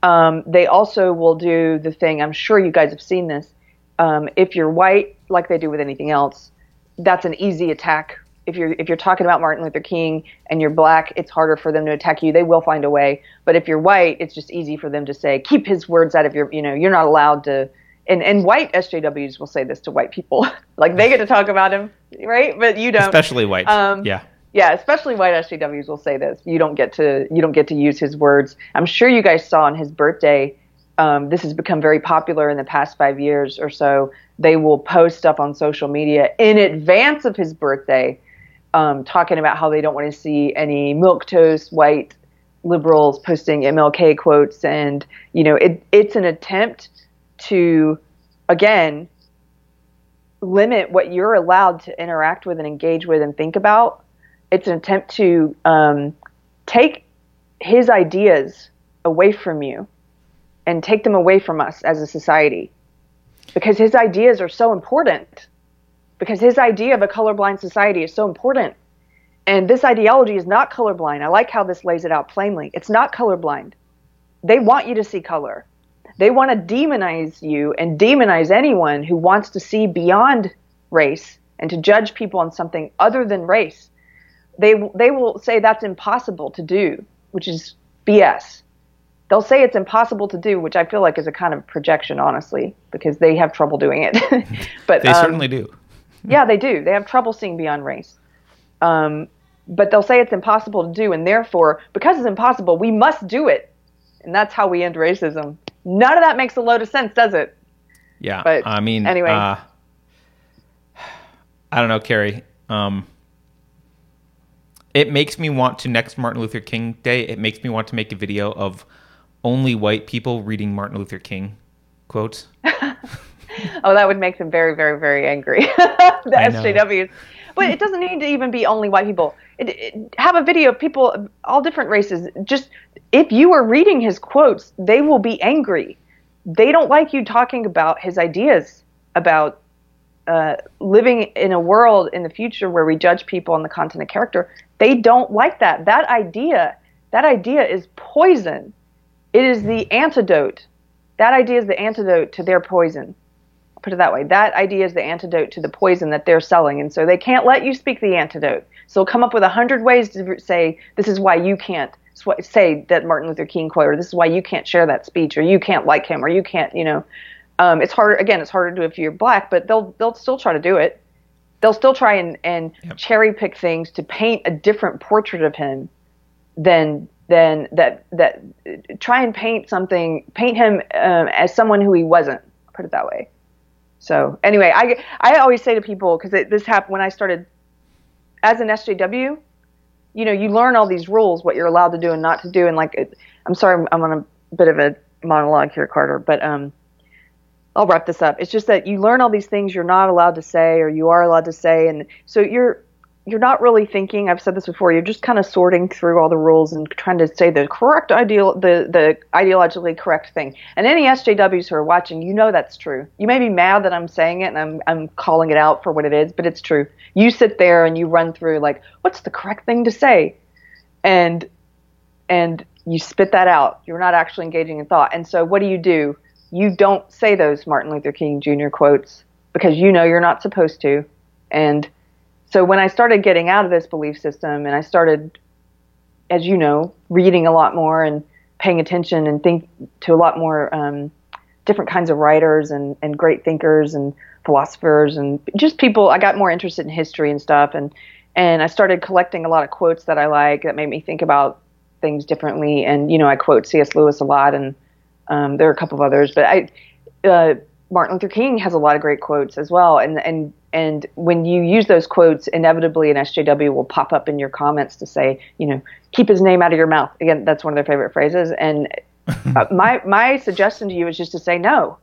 Um, they also will do the thing, I'm sure you guys have seen this. Um, if you're white, like they do with anything else, that's an easy attack. If you're if you're talking about Martin Luther King and you're black, it's harder for them to attack you. They will find a way. But if you're white, it's just easy for them to say, keep his words out of your. You know, you're not allowed to. and and white SJWs will say this to white people, like they get to talk about him, right? But you don't. Especially white. Um, yeah. Yeah, especially white SJWs will say this. You don't get to you don't get to use his words. I'm sure you guys saw on his birthday. Um, this has become very popular in the past five years or so. They will post stuff on social media in advance of his birthday, um, talking about how they don't want to see any milk toast white liberals posting MLK quotes, and you know it, it's an attempt to again limit what you're allowed to interact with and engage with and think about. It's an attempt to um, take his ideas away from you and take them away from us as a society because his ideas are so important. Because his idea of a colorblind society is so important. And this ideology is not colorblind. I like how this lays it out plainly. It's not colorblind. They want you to see color. They want to demonize you and demonize anyone who wants to see beyond race and to judge people on something other than race. They they will say that's impossible to do, which is BS. They'll say it's impossible to do, which I feel like is a kind of projection, honestly, because they have trouble doing it. but They um, certainly do. yeah, they do. They have trouble seeing beyond race. Um, but they'll say it's impossible to do, and therefore, because it's impossible, we must do it. And that's how we end racism. None of that makes a load of sense, does it? Yeah. But I mean, anyway. uh, I don't know, Keri. Um, it makes me want to next Martin Luther King Day. It makes me want to make a video of only white people reading Martin Luther King quotes. Oh, that would make them very, very, very angry. the SJWs. But it doesn't need to even be only white people. It, it, have a video of people, of all different races. Just if you are reading his quotes, they will be angry. They don't like you talking about his ideas about uh, living in a world in the future where we judge people on the content of character. They don't like that. That idea, that idea is poison. It is the antidote. That idea is the antidote to their poison put it that way. That idea is the antidote to the poison that they're selling, and so they can't let you speak the antidote. So they'll come up with a hundred ways to say this is why you can't say that Martin Luther King quote, or this is why you can't share that speech, or you can't like him, or you can't, you know. Um, it's harder. Again, it's harder to do if you're black, but they'll they'll still try to do it. They'll still try and and cherry pick things to paint a different portrait of him than than that that try and paint something paint him um, as someone who he wasn't. Put it that way. So anyway, I I always say to people because this happened when I started as an SJW. You know, you learn all these rules, what you're allowed to do and not to do, and like, I'm sorry, I'm, I'm on a bit of a monologue here, Carter, but um, I'll wrap this up. It's just that you learn all these things you're not allowed to say or you are allowed to say, and so you're you're not really thinking. I've said this before. You're just kind of sorting through all the rules and trying to say the correct ideal, the the ideologically correct thing. And any SJWs who are watching, you know that's true. You may be mad that I'm saying it and I'm I'm calling it out for what it is, but it's true. You sit there and you run through like, what's the correct thing to say, and and you spit that out. You're not actually engaging in thought. And so what do you do? You don't say those Martin Luther King Jr. quotes because you know you're not supposed to, and so when I started getting out of this belief system and I started, as you know, reading a lot more and paying attention and think to a lot more um, different kinds of writers and, and great thinkers and philosophers and just people, I got more interested in history and stuff. And, and I started collecting a lot of quotes that I like that made me think about things differently. And, you know, I quote C.S. Lewis a lot and um, there are a couple of others, but I, uh, Martin Luther King has a lot of great quotes as well. And, and, and when you use those quotes, inevitably an SJW will pop up in your comments to say, you know, keep his name out of your mouth. Again, that's one of their favorite phrases. And uh, my, my suggestion to you is just to say, no,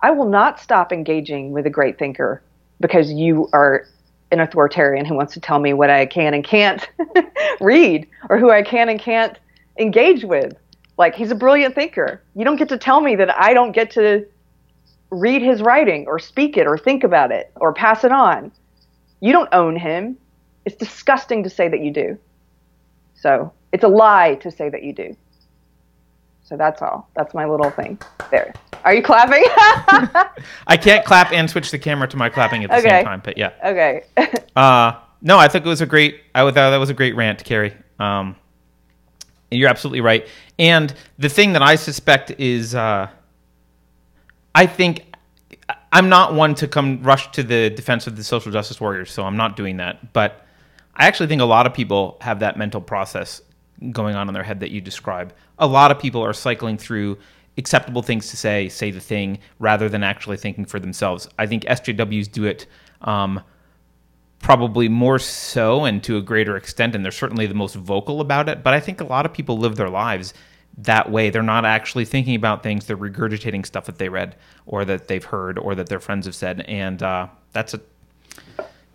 I will not stop engaging with a great thinker because you are an authoritarian who wants to tell me what I can and can't read or who I can and can't engage with. Like he's a brilliant thinker. You don't get to tell me that I don't get to read his writing or speak it or think about it or pass it on. You don't own him. It's disgusting to say that you do. So it's a lie to say that you do. So that's all. That's my little thing there. Are you clapping? I can't clap and switch the camera to my clapping at the Okay. same time, but yeah. okay. Uh, no, I think it was a great. I thought that was a great rant, Keri. Um, you're absolutely right. And the thing that I suspect is, uh, I think I'm not one to come rush to the defense of the social justice warriors, so I'm not doing that. But I actually think a lot of people have that mental process going on in their head that you describe. A lot of people are cycling through acceptable things to say, say the thing, rather than actually thinking for themselves. I think SJWs do it um, probably more so and to a greater extent, and they're certainly the most vocal about it. But I think a lot of people live their lives that way. They're not actually thinking about things; they're regurgitating stuff that they read or that they've heard or that their friends have said, and uh, that's a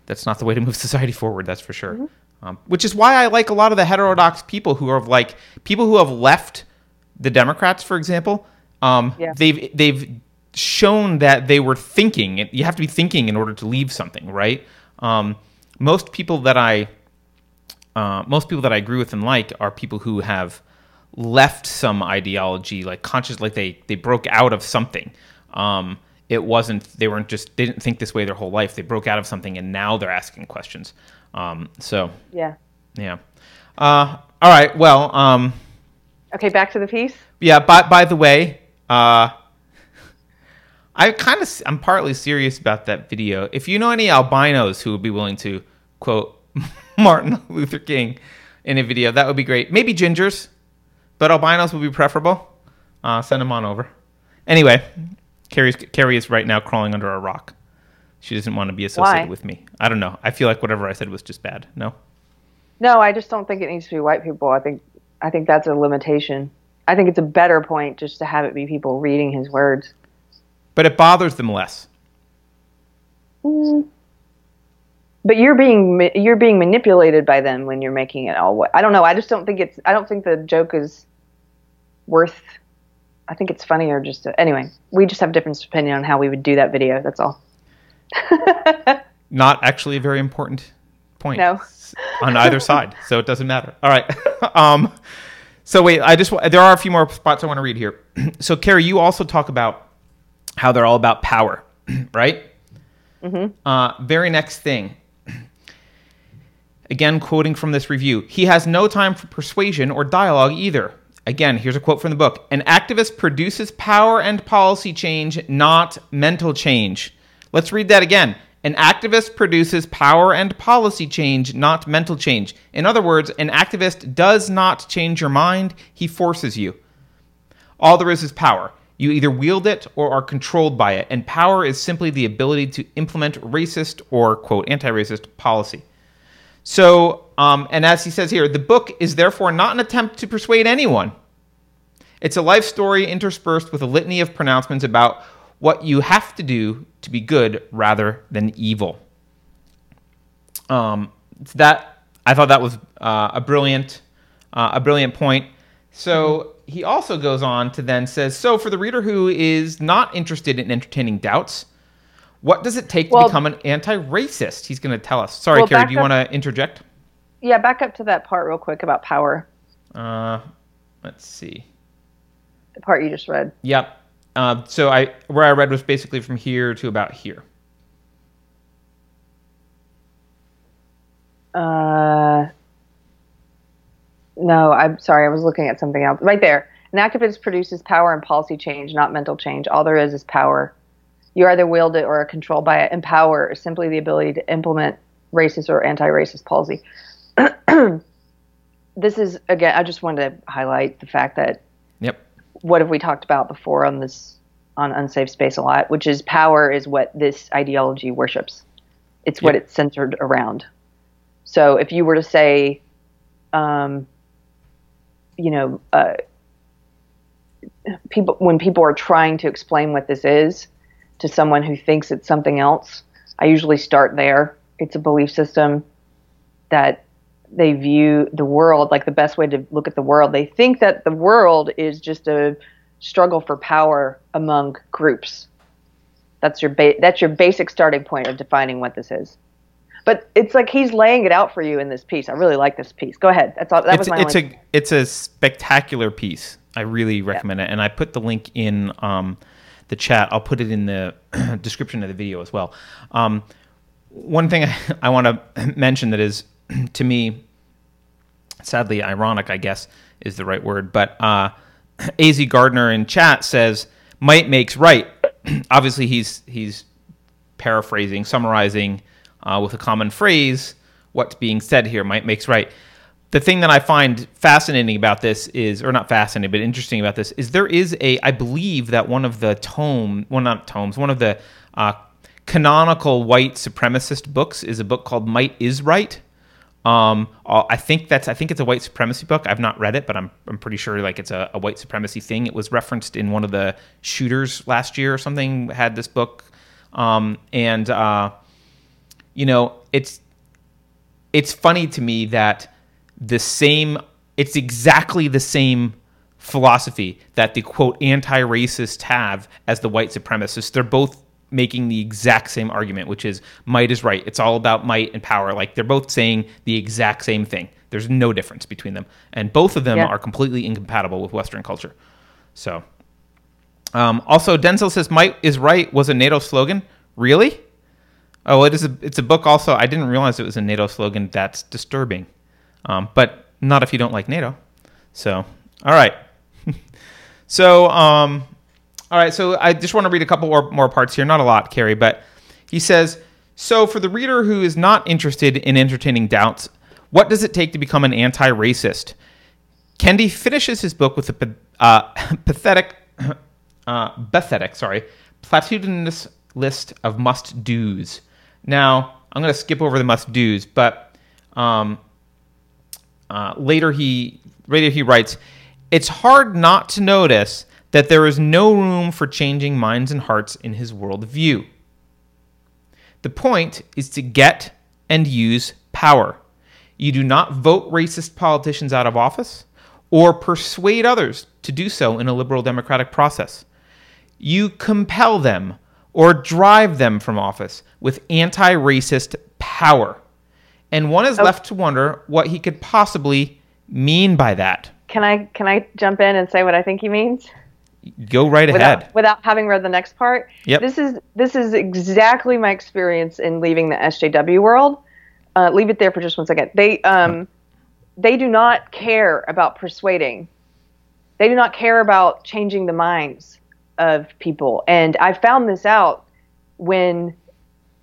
that's not the way to move society forward. That's for sure. Um, which is why I like a lot of the heterodox people who are like people who have left the Democrats, for example. Um, Yeah. They've they've shown that they were thinking. You have to be thinking in order to leave something, right? Um, most people that I uh, most people that I agree with and like are people who have left some ideology, like conscious, like they they broke out of something. Um, it wasn't they weren't just they didn't think this way their whole life. They broke out of something and now they're asking questions. Um, so Yeah. yeah. Uh, all right. Well, um, Okay, back to the piece. yeah. By by the way, uh, I kind of I'm partly serious about that video. If you know any albinos who would be willing to quote Martin Luther King in a video, that would be great. Maybe gingers, but albinos would be preferable. Uh, send them on over. Anyway, Keri's, Keri is right now crawling under a rock. She doesn't want to be associated Why? with me. I don't know. I feel like whatever I said was just bad. No. No, I just don't think it needs to be white people. I think I think that's a limitation. I think it's a better point just to have it be people reading his words. But it bothers them less. But you're being you're being manipulated by them when you're making it all. I don't know. I just don't think it's. I don't think the joke is worth. I think it's funnier just to. Anyway, we just have different opinion on how we would do that video. That's all. Not actually a very important point. No. on either side, so it doesn't matter. All right. um, so wait, I just there are a few more spots I want to read here. so Keri, you also talk about how they're all about power, right? Mm-hmm. Uh, very next thing. Again, quoting from this review, he has no time for persuasion or dialogue either. Again, here's a quote from the book An activist produces power and policy change, not mental change. Let's read that again. An activist produces power and policy change, not mental change. In other words, an activist does not change your mind, he forces you. All there is is power. You either wield it or are controlled by it, and power is simply the ability to implement racist or, quote, anti racist policy. So, um, and as he says here, the book is therefore not an attempt to persuade anyone. It's a life story interspersed with a litany of pronouncements about what you have to do to be good rather than evil. Um, that I thought that was uh, a brilliant, uh, a brilliant point. So he also goes on to then says, so for the reader who is not interested in entertaining doubts, what does it take Well- to become an anti-racist? He's going to tell us. Sorry, Well, Keri, do you want to interject? Yeah, back up to that part real quick about power. Uh, let's see. The part you just read. Yep. Uh, so I where I read was basically from here to about here. Uh, no, I'm sorry. I was looking at something else. Right there. An activist produces power and policy change, not mental change. All there is is power. You either wield it or are controlled by it. And power is simply the ability to implement racist or anti-racist policy. this is again. I just wanted to highlight the fact that Yep. what have we talked about before on this on unsafe space a lot, which is power is what this ideology worships. It's what it's centered around. So if you were to say, um, you know, uh, people when people are trying to explain what this is to someone who thinks it's something else, I usually start there. It's a belief system that they view the world like the best way to look at the world. They think that the world is just a struggle for power among groups. That's your ba- that's your basic starting point of defining what this is. But it's like he's laying it out for you in this piece. I really like this piece. Go ahead. That's all. That it's was my it's only. a it's a spectacular piece. I really recommend it, and I put the link in um, the chat. I'll put it in the description of the video as well. Um, one thing I, I want to mention that is to me sadly ironic, I guess is the right word, but uh, Az Gardner in chat says might makes right. Obviously, he's he's paraphrasing, summarizing uh, with a common phrase what's being said here. Might makes right. The thing that I find fascinating about this is, or not fascinating, but interesting about this is there is a, I believe that one of the tome, well not tomes, one of the uh, canonical white supremacist books is a book called Might is Right. Um, uh, I think that's I think it's a white supremacy book. I've not read it, but I'm I'm pretty sure like it's a, a white supremacy thing. It was referenced in one of the shooters last year or something. Had this book, um, and uh, you know it's it's funny to me that the same it's exactly the same philosophy that the quote anti-racists have as the white supremacists. They're both making the exact same argument, which is might is right. It's all about might and power. Like they're both saying the exact same thing. There's no difference between them, and both of them Yeah. are completely incompatible with Western culture. So, um, also Denzel says might is right was a NATO slogan. Really? Oh, it is. A, it's a book. Also, I didn't realize it was a NATO slogan. That's disturbing, um, but not if you don't like NATO. So, all right. so, um, all right. So, I just want to read a couple more, more parts here. Not a lot, Keri, but he says. So, for the reader who is not interested in entertaining doubts, what does it take to become an anti-racist? Kendi finishes his book with a uh, pathetic, uh, pathetic, sorry, platitudinous list of must dos. Now, I'm going to skip over the must dos, but um, uh, later he later he writes, "It's hard not to notice that there is no room for changing minds and hearts in his worldview. The point is to get and use power. You do not vote racist politicians out of office or persuade others to do so in a liberal democratic process. You compel them or drive them from office with anti racist power. And one is left to wonder what he could possibly mean by that. Can I can I jump in and say what I think he means? Go right without, ahead. without having read the next part. Yep. This is this is exactly my experience in leaving the SJW world. Uh, leave it there for just one second. They um, they do not care about persuading. They do not care about changing the minds of people. And I found this out when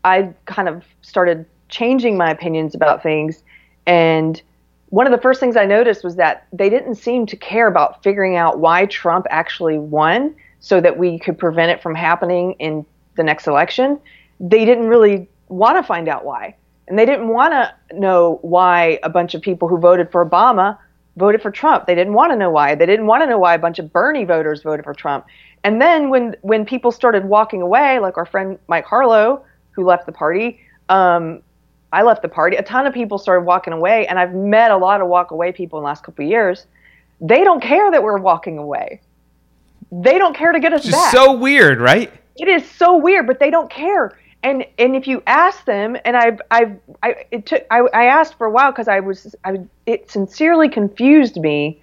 I kind of started changing my opinions about things. And one of the first things I noticed was that they didn't seem to care about figuring out why Trump actually won so that we could prevent it from happening in the next election. They didn't really want to find out why. And they didn't want to know why a bunch of people who voted for Obama voted for Trump. They didn't want to know why. They didn't want to know why a bunch of Bernie voters voted for Trump. And then when when people started walking away, like our friend Mike Harlow, who left the party, um, I left the party. A ton of people started walking away, and I've met a lot of walk away people in the last couple of years. They don't care that we're walking away. They don't care to get us Just back. so weird, right? It is so weird, but they don't care. And and if you ask them, and I've I've I it took I, I asked for a while because I was I it sincerely confused me,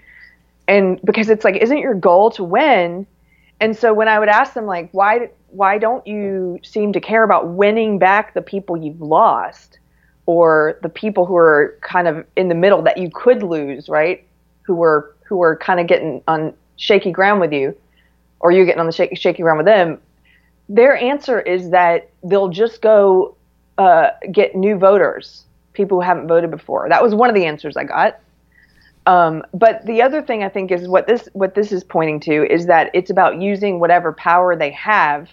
and because it's like isn't your goal to win? And so when I would ask them like why why don't you seem to care about winning back the people you've lost, or the people who are kind of in the middle that you could lose, right? Who were who were kind of getting on shaky ground with you, or you getting on the shaky shaky ground with them their answer is that they'll just go uh, get new voters, people who haven't voted before. That was one of the answers I got. Um, but the other thing I think is what this what this is pointing to is that it's about using whatever power they have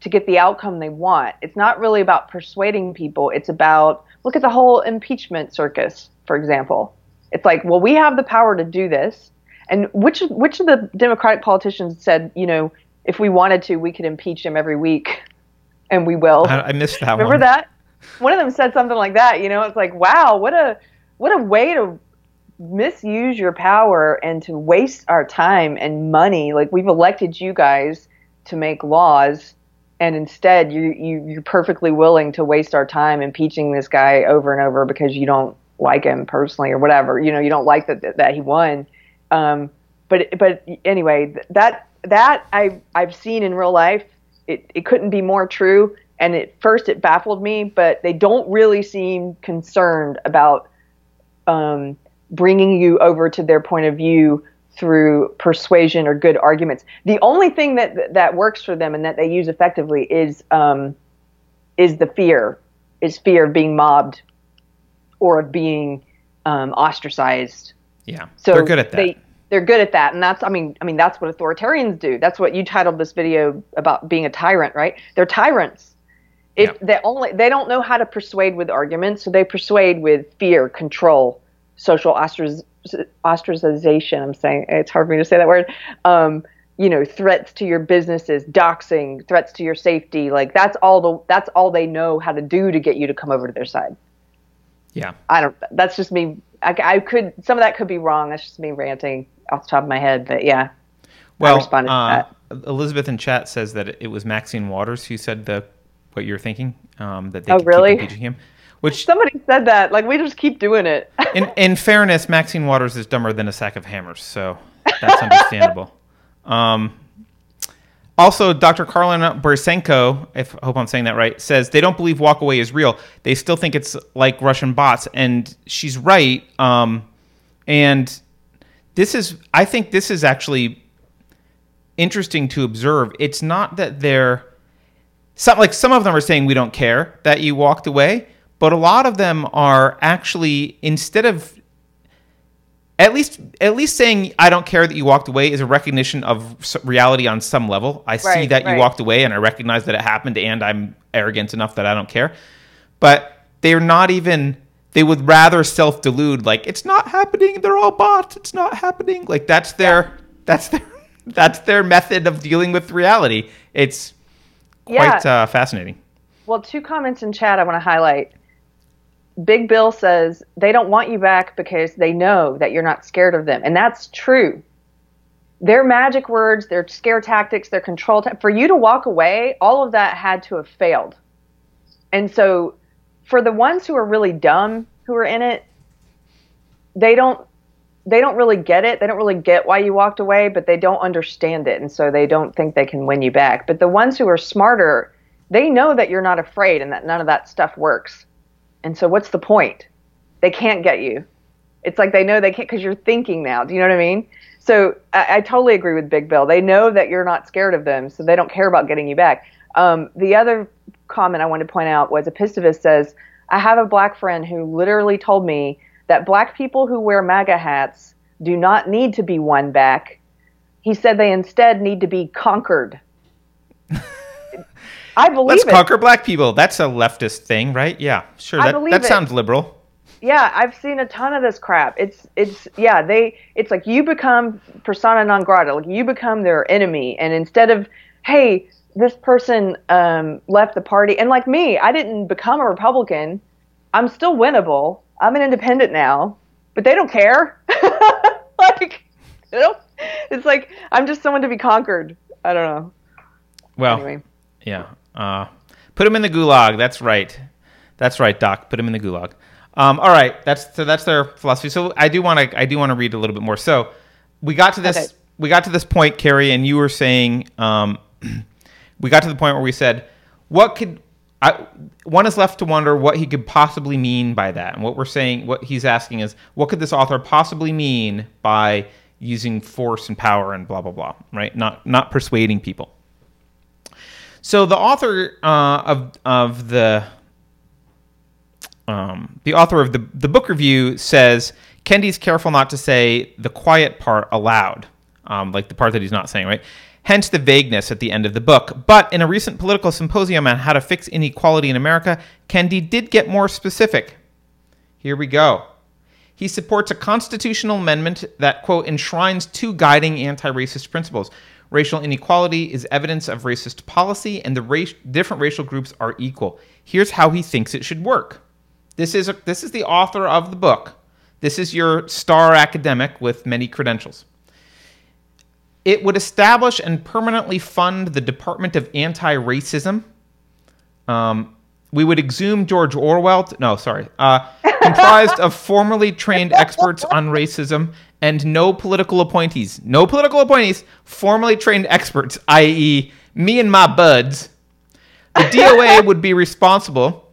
to get the outcome they want. It's not really about persuading people. It's about look at the whole impeachment circus, for example. It's like, well, we have the power to do this, and which which of the Democratic politicians said, you know, if we wanted to, we could impeach him every week, and we will. I, I missed that Remember one. that? One of them said something like that. You know, it's like, wow, what a what a way to misuse your power and to waste our time and money. Like we've elected you guys to make laws, and instead you, you you're perfectly willing to waste our time impeaching this guy over and over because you don't like him personally or whatever. You know, you don't like that that he won. Um, but but anyway, that that I I've seen in real life. It it couldn't be more true. And at first it baffled me, but they don't really seem concerned about um, bringing you over to their point of view through persuasion or good arguments. The only thing that that works for them and that they use effectively is um, is the fear, is fear of being mobbed or of being um, ostracized. Yeah, So they're good at that. They, they're good at that, and that's I mean I mean that's what authoritarians do. That's what you titled this video about being a tyrant, right? They're tyrants. If Yeah. they only they don't know how to persuade with arguments, so they persuade with fear, control, social ostrac- ostracization. I'm saying it's hard for me to say that word. Um, you know, threats to your businesses, doxing, threats to your safety. Like that's all the that's all they know how to do to get you to come over to their side. yeah, I don't. That's just me. I, I could. Some of that could be wrong. That's just me ranting off the top of my head. But yeah. well, responded to uh, Elizabeth in chat says that it was Maxine Waters who said the what you're thinking. Um, that they Oh, really? keep impeaching him. Which, Somebody said that. Like we just keep doing it. in in fairness, Maxine Waters is dumber than a sack of hammers, so that's understandable. Um, also, Dr. Karlyn Borysenko, if I hope I'm saying that right, says they don't believe walkaway is real. They still think it's like Russian bots, and she's right. Um, and this is, I think, this is actually interesting to observe. It's not that they're some like some of them are saying we don't care that you walked away, but a lot of them are actually instead of at least at least saying I don't care that you walked away is a recognition of reality on some level. I see Right, that you walked away and I recognize that it happened and I'm arrogant enough that I don't care. But they're not even they would rather self-delude like it's not happening, they're all bots, it's not happening. Like that's their that's their that's their method of dealing with reality. It's quite Yeah. uh, fascinating. well, two comments in chat I want to highlight. Big Bill says they don't want you back because they know that you're not scared of them, and that's true. Their magic words, their scare tactics, their control ta- for you to walk away, all of that had to have failed. And so, for the ones who are really dumb who are in it, they don't they don't really get it. They don't really get why you walked away, but they don't understand it, and so they don't think they can win you back. But the ones who are smarter, they know that you're not afraid and that none of that stuff works. And so, what's the point? They can't get you. It's like they know they can't because you're thinking now. Do you know what I mean? So I, I totally agree with Big Bill. They know that you're not scared of them, so they don't care about getting you back. Um, the other comment I wanted to point out was Epistovus says, I have a black friend who literally told me that black people who wear MAGA hats do not need to be won back. He said they instead need to be conquered. I believe Let's it. conquer black people. That's a leftist thing, right? Yeah, sure. That, that it. sounds liberal. yeah i've seen a ton of this crap it's it's yeah they it's like you become persona non grata like you become their enemy and instead of hey this person um, left the party and like me i didn't become a republican i'm still winnable i'm an independent now but they don't care like they don't it's like i'm just someone to be conquered i don't know Well, anyway yeah. Uh, put him in the gulag. That's right. That's right, Doc. Put him in the gulag. Um, all right. That's so. That's their philosophy. So I do want to. I do want to read a little bit more. So we got to this. Okay. We got to this point, Keri, and you were saying. Um, we got to the point where we said, "What could?" I, one is left to wonder what he could possibly mean by that. And what we're saying, what he's asking is, what could this author possibly mean by using force and power and blah blah blah, right? Not not persuading people. So the author uh, of of the um, the author of the the book review says Kendi's careful not to say the quiet part aloud, um, like the part that he's not saying, right? Hence the vagueness at the end of the book. But in a recent political symposium on how to fix inequality in America, Kendi did get more specific. Here we go. He supports a constitutional amendment that, quote, enshrines two guiding anti racist principles. Racial inequality is evidence of racist policy, and the race, different racial groups are equal. Here's how he thinks it should work. This is, a, this is the author of the book. This is your star academic with many credentials. It would establish and permanently fund the Department of Anti Racism. Um, we would exhume George Orwell. no, sorry. Uh, comprised of formerly trained experts on racism and no political appointees. No political appointees, formerly trained experts, i.e., me and my buds. The DOA would be responsible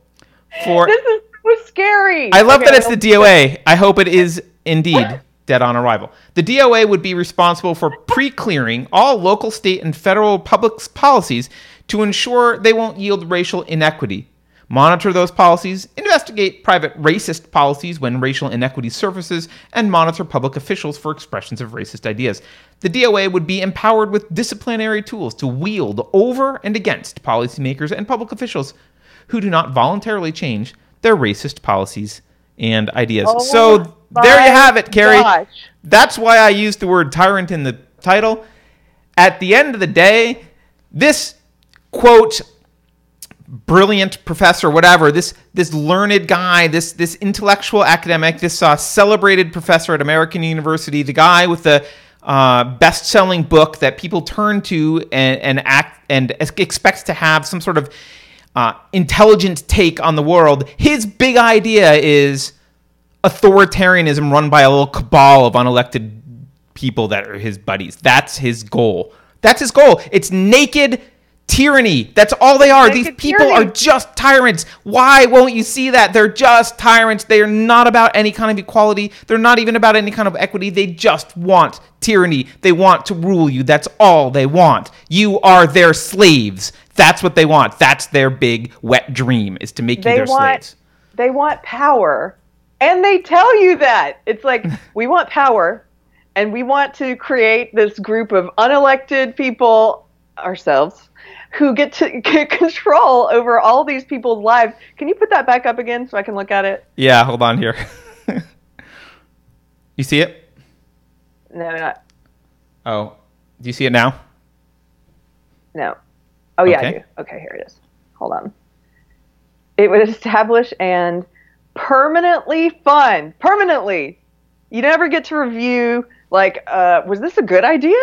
for. this is so scary I love Okay, that it's the DOA. I hope it is indeed dead on arrival. The DOA would be responsible for pre clearing all local, state, and federal public policies to ensure they won't yield racial inequity. Monitor those policies, investigate private racist policies when racial inequity surfaces, and monitor public officials for expressions of racist ideas. The DOA would be empowered with disciplinary tools to wield over and against policymakers and public officials who do not voluntarily change their racist policies and ideas. Oh so there you have it, Keri. gosh. That's why I used the word tyrant in the title. At the end of the day, this quote brilliant professor, whatever, this this learned guy, this this intellectual academic, this uh, celebrated professor at American University, the guy with the uh, best-selling book that people turn to and, and act and expects to have some sort of uh, intelligent take on the world. His big idea is authoritarianism run by a little cabal of unelected people that are his buddies. That's his goal. That's his goal. It's naked tyranny. That's all they are. These people tyranny. are just tyrants. Why won't you see that? They're just tyrants. They are not about any kind of equality. They're not even about any kind of equity. They just want tyranny. They want to rule you. That's all they want. You are their slaves. That's what they want. That's their big wet dream is to make you their want slaves. they want power, and they tell you that it's like we want power, and we want to create this group of unelected people ourselves who get to get control over all these people's lives. Can you put that back up again so I can look at it? Yeah, hold on here. you see it? No, not Oh, do you see it now? no. Oh yeah, I Okay. do. Okay, here it is. Hold on. It would establish and permanently fund permanently. You never get to review like, uh, was this a good idea?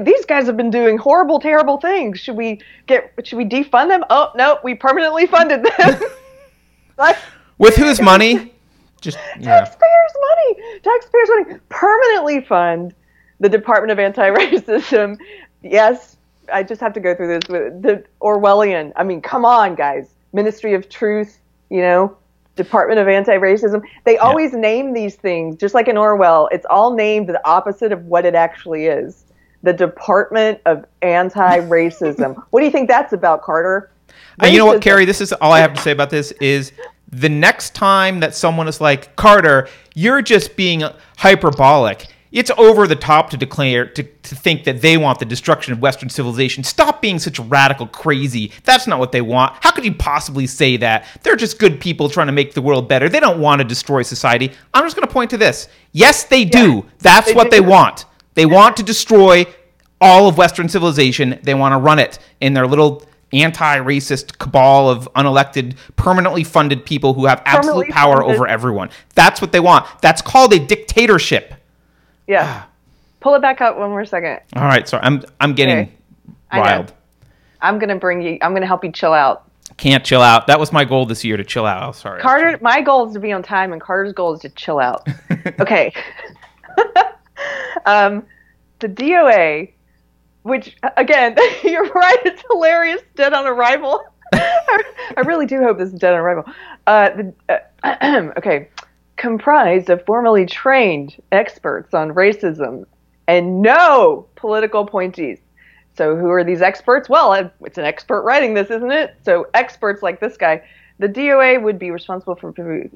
These guys have been doing horrible, terrible things. Should we get? Should we defund them? Oh no, we permanently funded them. like, With whose money? Just yeah. taxpayers' money. Taxpayers' money. Permanently fund the Department of Anti-Racism. Yes, I just have to go through this with the Orwellian. I mean, come on, guys. Ministry of Truth. You know, Department of Anti-Racism. They always name these things just like in Orwell. It's all named the opposite of what it actually is. The Department of Anti-Racism. what do you think that's about, Carter? And you know what. Keri? This is all I have to say about this is the next time that someone is like, Carter, you're just being hyperbolic. It's over the top to declare to, to think that they want the destruction of Western civilization. Stop being such radical crazy. That's not what they want. How could you possibly say that? They're just good people trying to make the world better. They don't want to destroy society. I'm just going to point to this. Yes, they do. That's they what do. they want. They want to destroy all of Western civilization. They want to run it in their little anti-racist cabal of unelected, permanently funded people who have absolute power funded. over everyone. That's what they want. That's called a dictatorship. Yeah. Pull it back up one more second. All right, sorry, I'm I'm getting Okay. Wild. I'm gonna bring you. I'm gonna help you chill out. Can't chill out. That was my goal this year to chill out. Oh, sorry. Carter, my goal is to be on time, and Carter's goal is to chill out. okay. um, the DOA, which again, you're right, it's hilarious. Dead on arrival. I, I really do hope this is dead on arrival. Uh, the, uh, okay, comprised of formally trained experts on racism and no political appointees. So who are these experts? Well, it's an expert writing this, isn't it? So experts like this guy. The DOA would be responsible for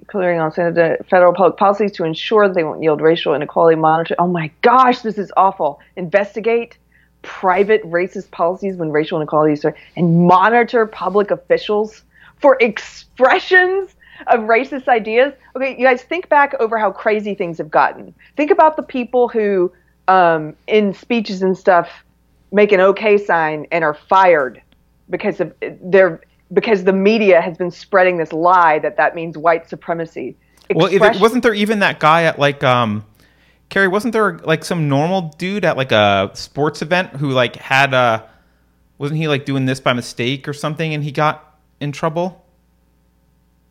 clearing on federal public policies to ensure that they won't yield racial inequality monitor. Oh my gosh, this is awful. Investigate private racist policies when racial inequalities are, and monitor public officials for expressions of racist ideas. Okay, you guys think back over how crazy things have gotten. Think about the people who, um, in speeches and stuff, make an okay sign and are fired because of their because the media has been spreading this lie that that means white supremacy. Well, if it, wasn't there even that guy at like um, Keri? Wasn't there like some normal dude at like a sports event who like had a wasn't he like doing this by mistake or something, and he got in trouble?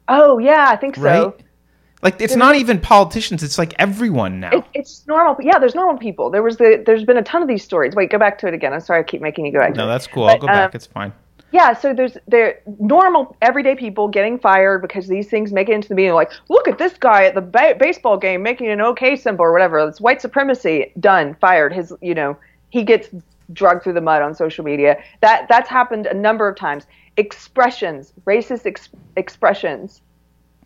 Oh yeah, I think so. Right? Like it's not even politicians; it's like everyone now. It, it's normal. Yeah, there's normal people. There was the. There's been a ton of these stories. Wait, go back to it again. I'm sorry, I keep making you go back. no, it. that's cool. I'll go back. um, It's fine. Yeah, so there's there normal everyday people getting fired because these things make it into the media. Like, look at this guy at the ba- baseball game making an OK symbol or whatever. It's white supremacy. Done. Fired. His, you know, he gets dragged through the mud on social media. That that's happened a number of times. Expressions, racist ex- expressions,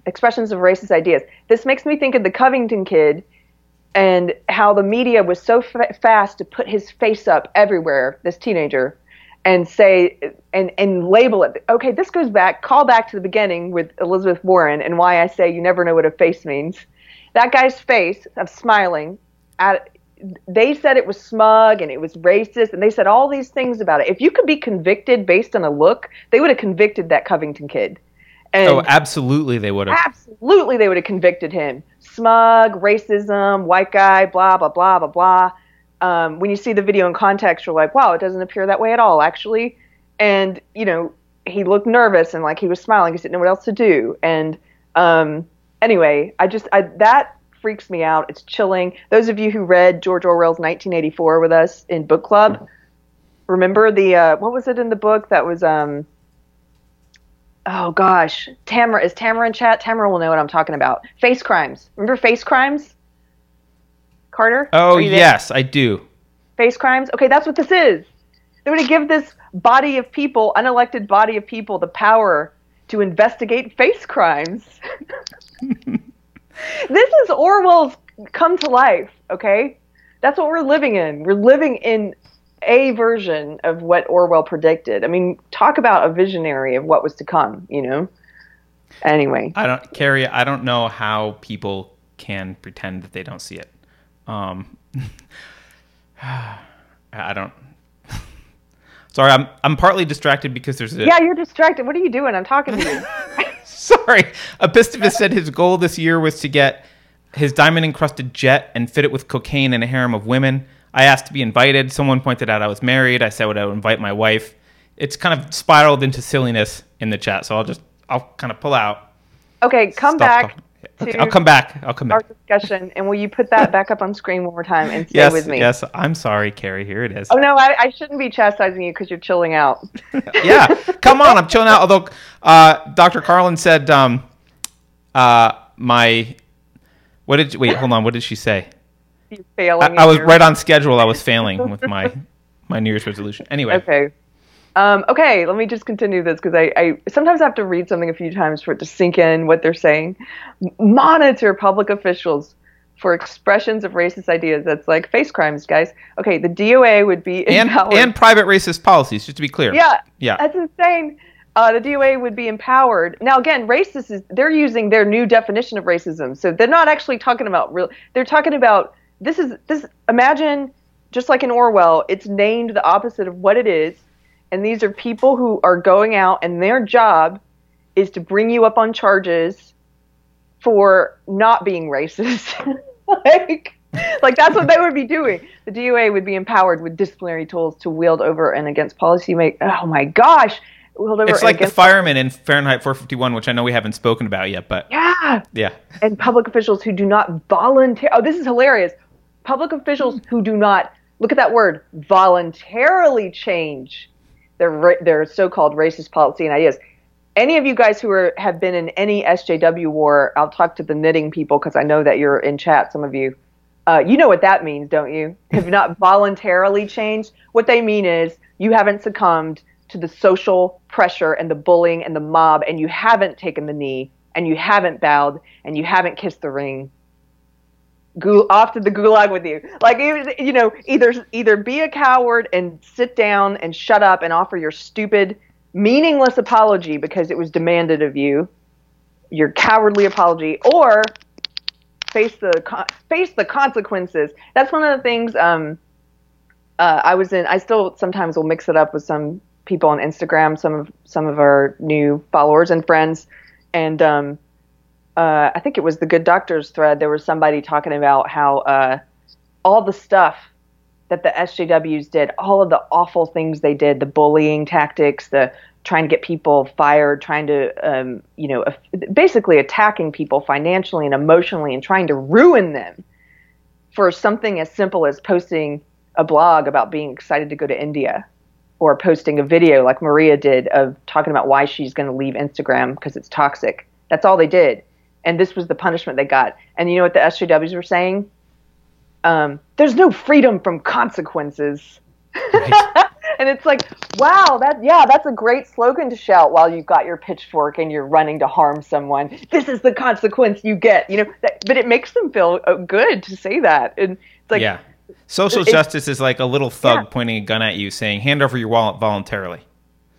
expressions of racist ideas. This makes me think of the Covington kid and how the media was so fa- fast to put his face up everywhere. This teenager. And say and and label it. Okay, this goes back. Call back to the beginning with Elizabeth Warren and why I say you never know what a face means. That guy's face of smiling at they said it was smug and it was racist and they said all these things about it. If you could be convicted based on a look, they would have convicted that Covington kid. And Oh, absolutely, they would have. absolutely they would have convicted him. Smug, racism, white guy, blah blah blah blah blah. Um, when you see the video in context, you're like, wow, it doesn't appear that way at all, actually. And you know, he looked nervous and like he was smiling. He didn't know what else to do. And um, anyway, I just I, that freaks me out. It's chilling. Those of you who read George Orwell's 1984 with us in book club, remember the uh, what was it in the book that was um oh gosh Tamara is Tamara in chat? Tamara will know what I'm talking about. Face crimes. Remember face crimes? Carter? Oh yes, I do. face crimes? Okay that's what this is. They're going to give this body of people unelected body of people the power to investigate face crimes this is Orwell's come to life okay that's what we're living in we're living in a version of what Orwell predicted. I mean, talk about a visionary of what was to come, you know? Anyway, I don't, Keri. I don't know how people can pretend that they don't see it. Um, I don't. Sorry, I'm I'm partly distracted because there's a. yeah, you're distracted. What are you doing? I'm talking to you. Sorry, Epistovus said his goal this year was to get his diamond encrusted jet and fit it with cocaine and a harem of women. I asked to be invited. Someone pointed out I was married. I said would I would invite my wife. It's kind of spiraled into silliness in the chat, so I'll just I'll kind of pull out. Okay, come Stop back talking. Okay, I'll come back. I'll come back. our discussion, and will you put that back up on screen one more time and stay Yes, with me? yes. I'm sorry, Keri. Here it is. Oh no, I, I shouldn't be chastising you because you're chilling out. yeah, come on, I'm chilling out. Although uh, Dr. Karlyn said, um, uh, my, what did You, wait? Hold on. What did she say? You're failing. I, I was your- right on schedule. I was failing with my my New Year's resolution. Anyway, Okay. Um, okay, let me just continue this because I, I sometimes have to read something a few times for it to sink in what they're saying. Monitor public officials for expressions of racist ideas. That's like face crimes, guys. Okay, the DOA would be and empowered. and private racist policies. Just to be clear. yeah, yeah. that's insane. Uh, the DOA would be empowered. Now, again, racist is they're using their new definition of racism, so they're not actually talking about real. They're talking about this is this. Imagine, just like in Orwell, it's named the opposite of what it is, and these are people who are going out, and their job is to bring you up on charges for not being racist. like, like that's what they would be doing. The DOA would be empowered with disciplinary tools to wield over and against policy make. Oh my gosh, wield over It's like the firemen in Fahrenheit 451, which I know we haven't spoken about yet, but yeah, yeah. and public officials who do not volunteer. Oh, this is hilarious. Public officials hmm. who do not look at that word voluntarily change their their so-called racist policy and ideas. Any of you guys who are, have been in any SJW war, I'll talk to the knitting people because I know that you're in chat. Some of you, uh, you know what that means, don't you? Have not voluntarily changed. What they mean is you haven't succumbed to the social pressure and the bullying and the mob, and you haven't taken the knee, and you haven't bowed, and you haven't kissed the ring. Gul- off to the gulag with you. Like you you know, either either be a coward and sit down and shut up and offer your stupid, meaningless apology because it was demanded of you, your cowardly apology, or face the con- face the consequences. That's one of the things. Um, uh, I was in. I still sometimes will mix it up with some people on Instagram, some of some of our new followers and friends, and um, uh, I think it was the Good Doctors thread. There was somebody talking about how uh, all the stuff that the SJWs did, all of the awful things they did, the bullying tactics, the trying to get people fired, trying to, um, you know, basically attacking people financially and emotionally and trying to ruin them for something as simple as posting a blog about being excited to go to India or posting a video like Maria did of talking about why she's going to leave Instagram because it's toxic. That's all they did. And this was the punishment they got. And you know what the SJWs were saying? Um, there's no freedom from consequences. and it's like, wow, that yeah, that's a great slogan to shout while you've got your pitchfork and you're running to harm someone. This is the consequence you get, you know. That, but it makes them feel uh, good to say that, and it's like, yeah. Social It- justice is like a little thug Yeah. pointing a gun at you saying, hand over your wallet voluntarily.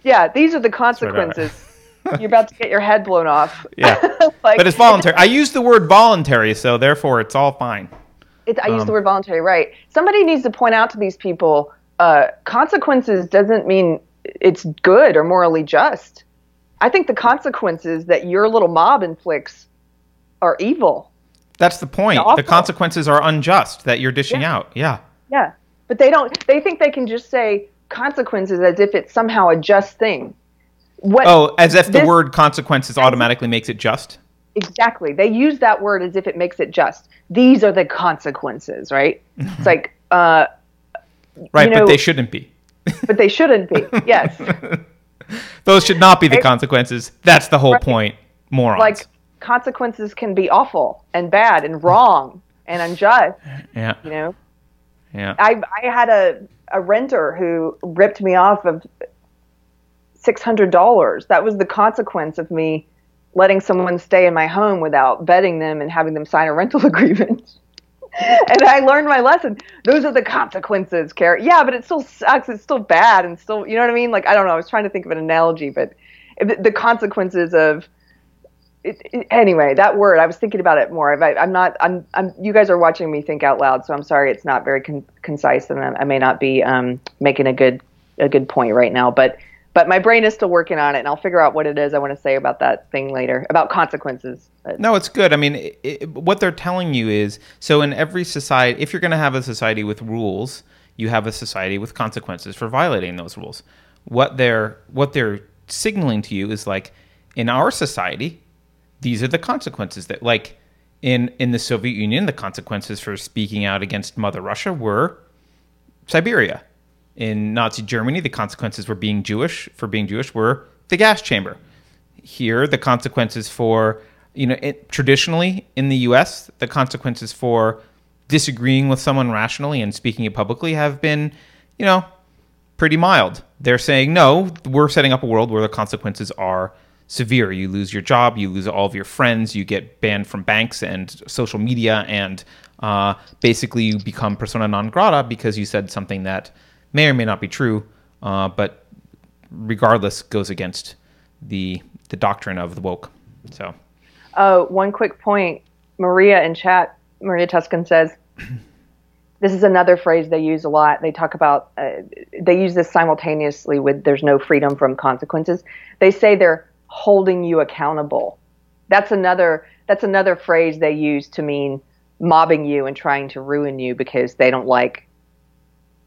yeah, these are the consequences. you're about to get your head blown off. Yeah. like, But it's voluntary. I use the word voluntary, so therefore it's all fine. It, I use Um, the word voluntary, right? Somebody needs to point out to these people uh, consequences doesn't mean it's good or morally just. I think the consequences that your little mob inflicts are evil. That's the point. The consequences are unjust that you're dishing Yeah. out. Yeah. Yeah, but they don't. They think they can just say consequences as if it's somehow a just thing. What? Oh, as if the word consequences automatically makes it just? Exactly. They use that word as if it makes it just. These are the consequences, right? it's like, uh, Right, You know- but they shouldn't be. but they shouldn't be. Yes. Those should not be the consequences. That's the whole Right. point. Morons. like consequences can be awful and bad and wrong and unjust yeah. you know Yeah. i i had a a renter who ripped me off of $600 that was the consequence of me letting someone stay in my home without vetting them and having them sign a rental agreement and I learned my lesson. Those are the consequences, Carrot. Yeah, but it still sucks. It's still bad, and still, you know what I mean? Like, I don't know. I was trying to think of an analogy, but the consequences of it, it- anyway, that word. I was thinking about it more. I, I'm not. I'm. I'm. You guys are watching me think out loud, so I'm sorry. It's not very con- concise, and I, I may not be um, making a good a good point right now. But but my brain is still working on it, and I'll figure out what it is I want to say about that thing later about consequences. No, it's good. I mean, it, it, what they're telling you is so in every society, if you're going to have a society with rules, you have a society with consequences for violating those rules. What they're what they're signaling to you is like in our society, these are the consequences that like in in the Soviet Union, the consequences for speaking out against Mother Russia were Siberia. In Nazi Germany, the consequences for being Jewish for being Jewish were the gas chamber. Here the consequences for you know it, traditionally in the US the consequences for disagreeing with someone rationally and speaking it publicly have been you know pretty mild. They're saying no we're setting up a world where the consequences are severe. You lose your job you lose all of your friends you get banned from banks and social media and uh, basically you become persona non grata because you said something that may or may not be true uh, but regardless goes against the the doctrine of the woke. So Oh, one quick point. Maria in chat, Maria Tuscan says, this is another phrase they use a lot. They talk about, uh, they use this simultaneously with there's no freedom from consequences. They say they're holding you accountable. That's another, that's another phrase they use to mean mobbing you and trying to ruin you because they don't like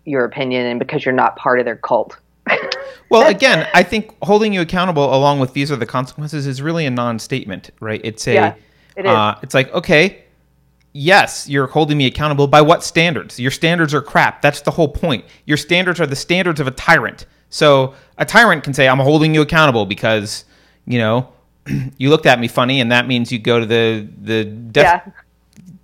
your opinion and because you're not part of their cult. well again, I think holding you accountable along with these are the consequences is really a non-statement, right? It's a Yeah, it is. Uh, it's like, okay, yes, you're holding me accountable by what standards? Your standards are crap. That's the whole point. Your standards are the standards of a tyrant. So a tyrant can say, I'm holding you accountable because, you know, you looked at me funny and that means you go to the the death yeah.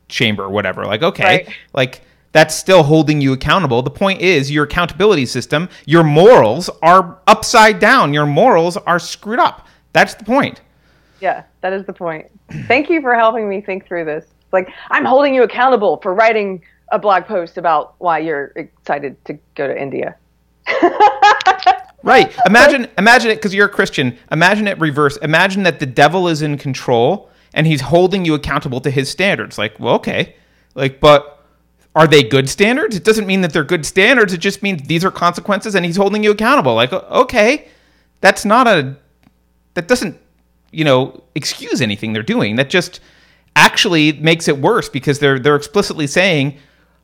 chamber or whatever. Like, okay, Right. like that's still holding you accountable. The point is your accountability system, your morals are upside down. Your morals are screwed up. That's the point. Yeah, that is the point. Thank you for helping me think through this. It's like I'm holding you accountable for writing a blog post about why you're excited to go to India. Right. Imagine imagine it because you're a Christian. Imagine it reverse. Imagine that the devil is in control and he's holding you accountable to his standards. Like, well, okay. Like, but are they good standards? It doesn't mean that they're good standards. It just means these are consequences and he's holding you accountable. Like, okay. That's not a that doesn't, you know, excuse anything they're doing. That just actually makes it worse because they're they're explicitly saying,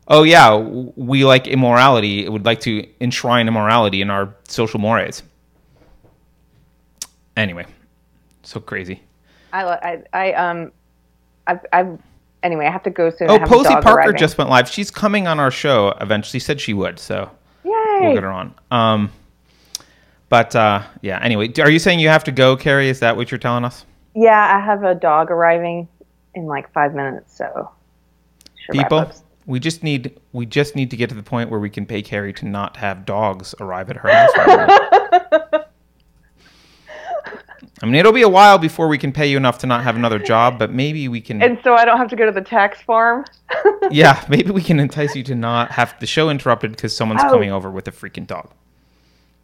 "Oh yeah, we like immorality. It would like to enshrine immorality in our social mores." Anyway, so crazy. I, I, I um, I've, I've, anyway, I have to go soon. Oh, Posie Parker arriving. just went live. She's coming on our show eventually. Said she would, so Yay! we'll get her on. Um, but uh, yeah. Anyway, are you saying you have to go, Keri? Is that what you're telling us? Yeah, I have a dog arriving in like five minutes, so People. We just need we just need to get to the point where we can pay Keri to not have dogs arrive at her house. I mean, it'll be a while before we can pay you enough to not have another job, but maybe we can. And so I don't have to go to the tax farm. yeah, maybe we can entice you to not have the show interrupted because someone's Oh. coming over with a freaking dog.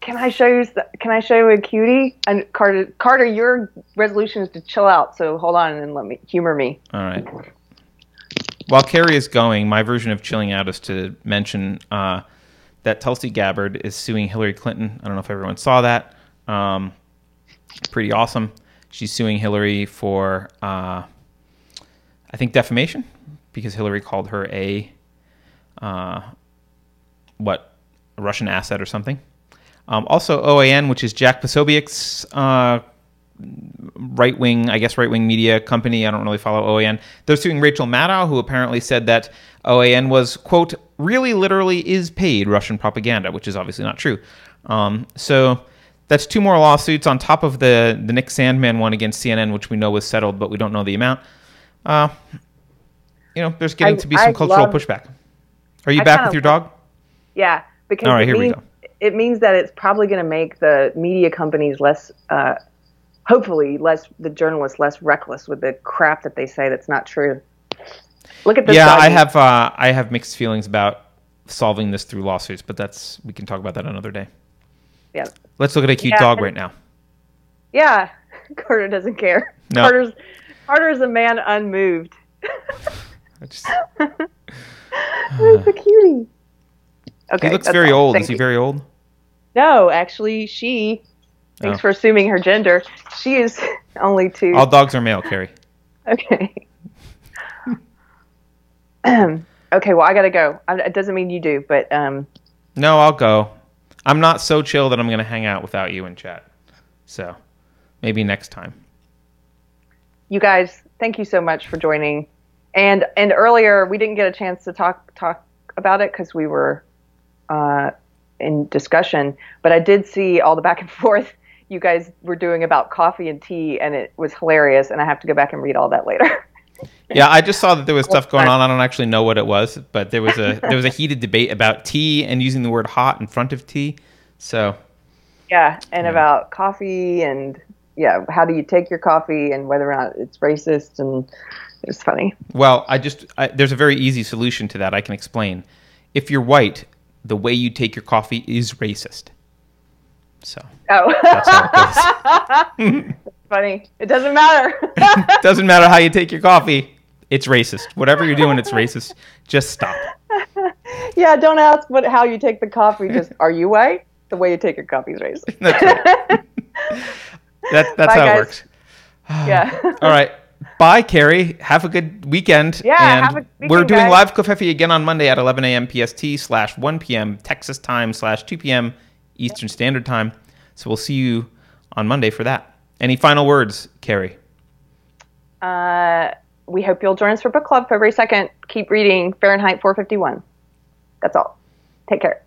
Can I show you? Can I show you a cutie? And Carter, Carter, your resolution is to chill out. So hold on and let me humor me. All right. While Keri is going, my version of chilling out is to mention uh, that Tulsi Gabbard is suing Hillary Clinton. I don't know if everyone saw that. Um, pretty awesome. She's suing Hillary for, uh, I think, defamation because Hillary called her a, uh, what, a Russian asset or something. Um, also, OAN, which is Jack Posobiec's uh, right wing, I guess, right wing media company. I don't really follow OAN. They're suing Rachel Maddow, who apparently said that OAN was, quote, really literally is paid Russian propaganda, which is obviously not true. Um, so that's two more lawsuits on top of the, the Nick Sandmann one against CNN, which we know was settled, but we don't know the amount. Uh, you know, there's getting I- to be some I cultural love- pushback. Are you I back with your dog? Yeah, because All right, here we means, go. It means that it's probably going to make the media companies less, uh, hopefully, less the journalists less reckless with the crap that they say that's not true. Look at this. yeah, I have uh, I have mixed feelings about solving this through lawsuits, but that's we can talk about that another day. Yeah, Let's look at a cute Yeah, dog right now. yeah. Carter doesn't care. No. Carter's Carter's a man unmoved. I just- It's a cutie. Okay, he looks very all. old. Thank Is he very old? No, actually, she. Thanks Oh. for assuming her gender. She is only two. All dogs are male, Keri. Okay. okay. Well, I gotta go. I, it doesn't mean you do, but um, No, I'll go. I'm not so chill that I'm going to hang out without you in chat. So maybe next time. you guys, thank you so much for joining. And and earlier we didn't get a chance to talk talk about it because we were uh, in discussion. But I did see all the back and forth you guys were doing about coffee and tea, and it was hilarious. And I have to go back and read all that later. Yeah, I just saw that there was stuff going on. I don't actually know what it was, but there was a there was a heated debate about tea and using the word hot in front of tea. So yeah, and about coffee and yeah, how do you take your coffee and whether or not it's racist and it's funny. Well, I just I, there's a very easy solution to that. I can explain. If you're white, the way you take your coffee is racist. So Oh, that's how it funny. It doesn't matter. Doesn't matter how you take your coffee. It's racist. Whatever you're doing, it's racist. Just stop. yeah, don't ask what how you take the coffee. Just are you white? The way you take your coffee is racist. That's right. That, that's Bye, how it works. yeah. All right. Bye, Keri. Have a good weekend. Yeah, and have a good we're doing guys. live Covfefe again on Monday at 11 a.m. PST slash 1 p.m. Texas time slash 2 p.m. Eastern Standard Time. So we'll see you on Monday for that. Any final words, Keri? Uh, we hope you'll join us for book club February second. Keep reading Fahrenheit 451. That's all. Take care.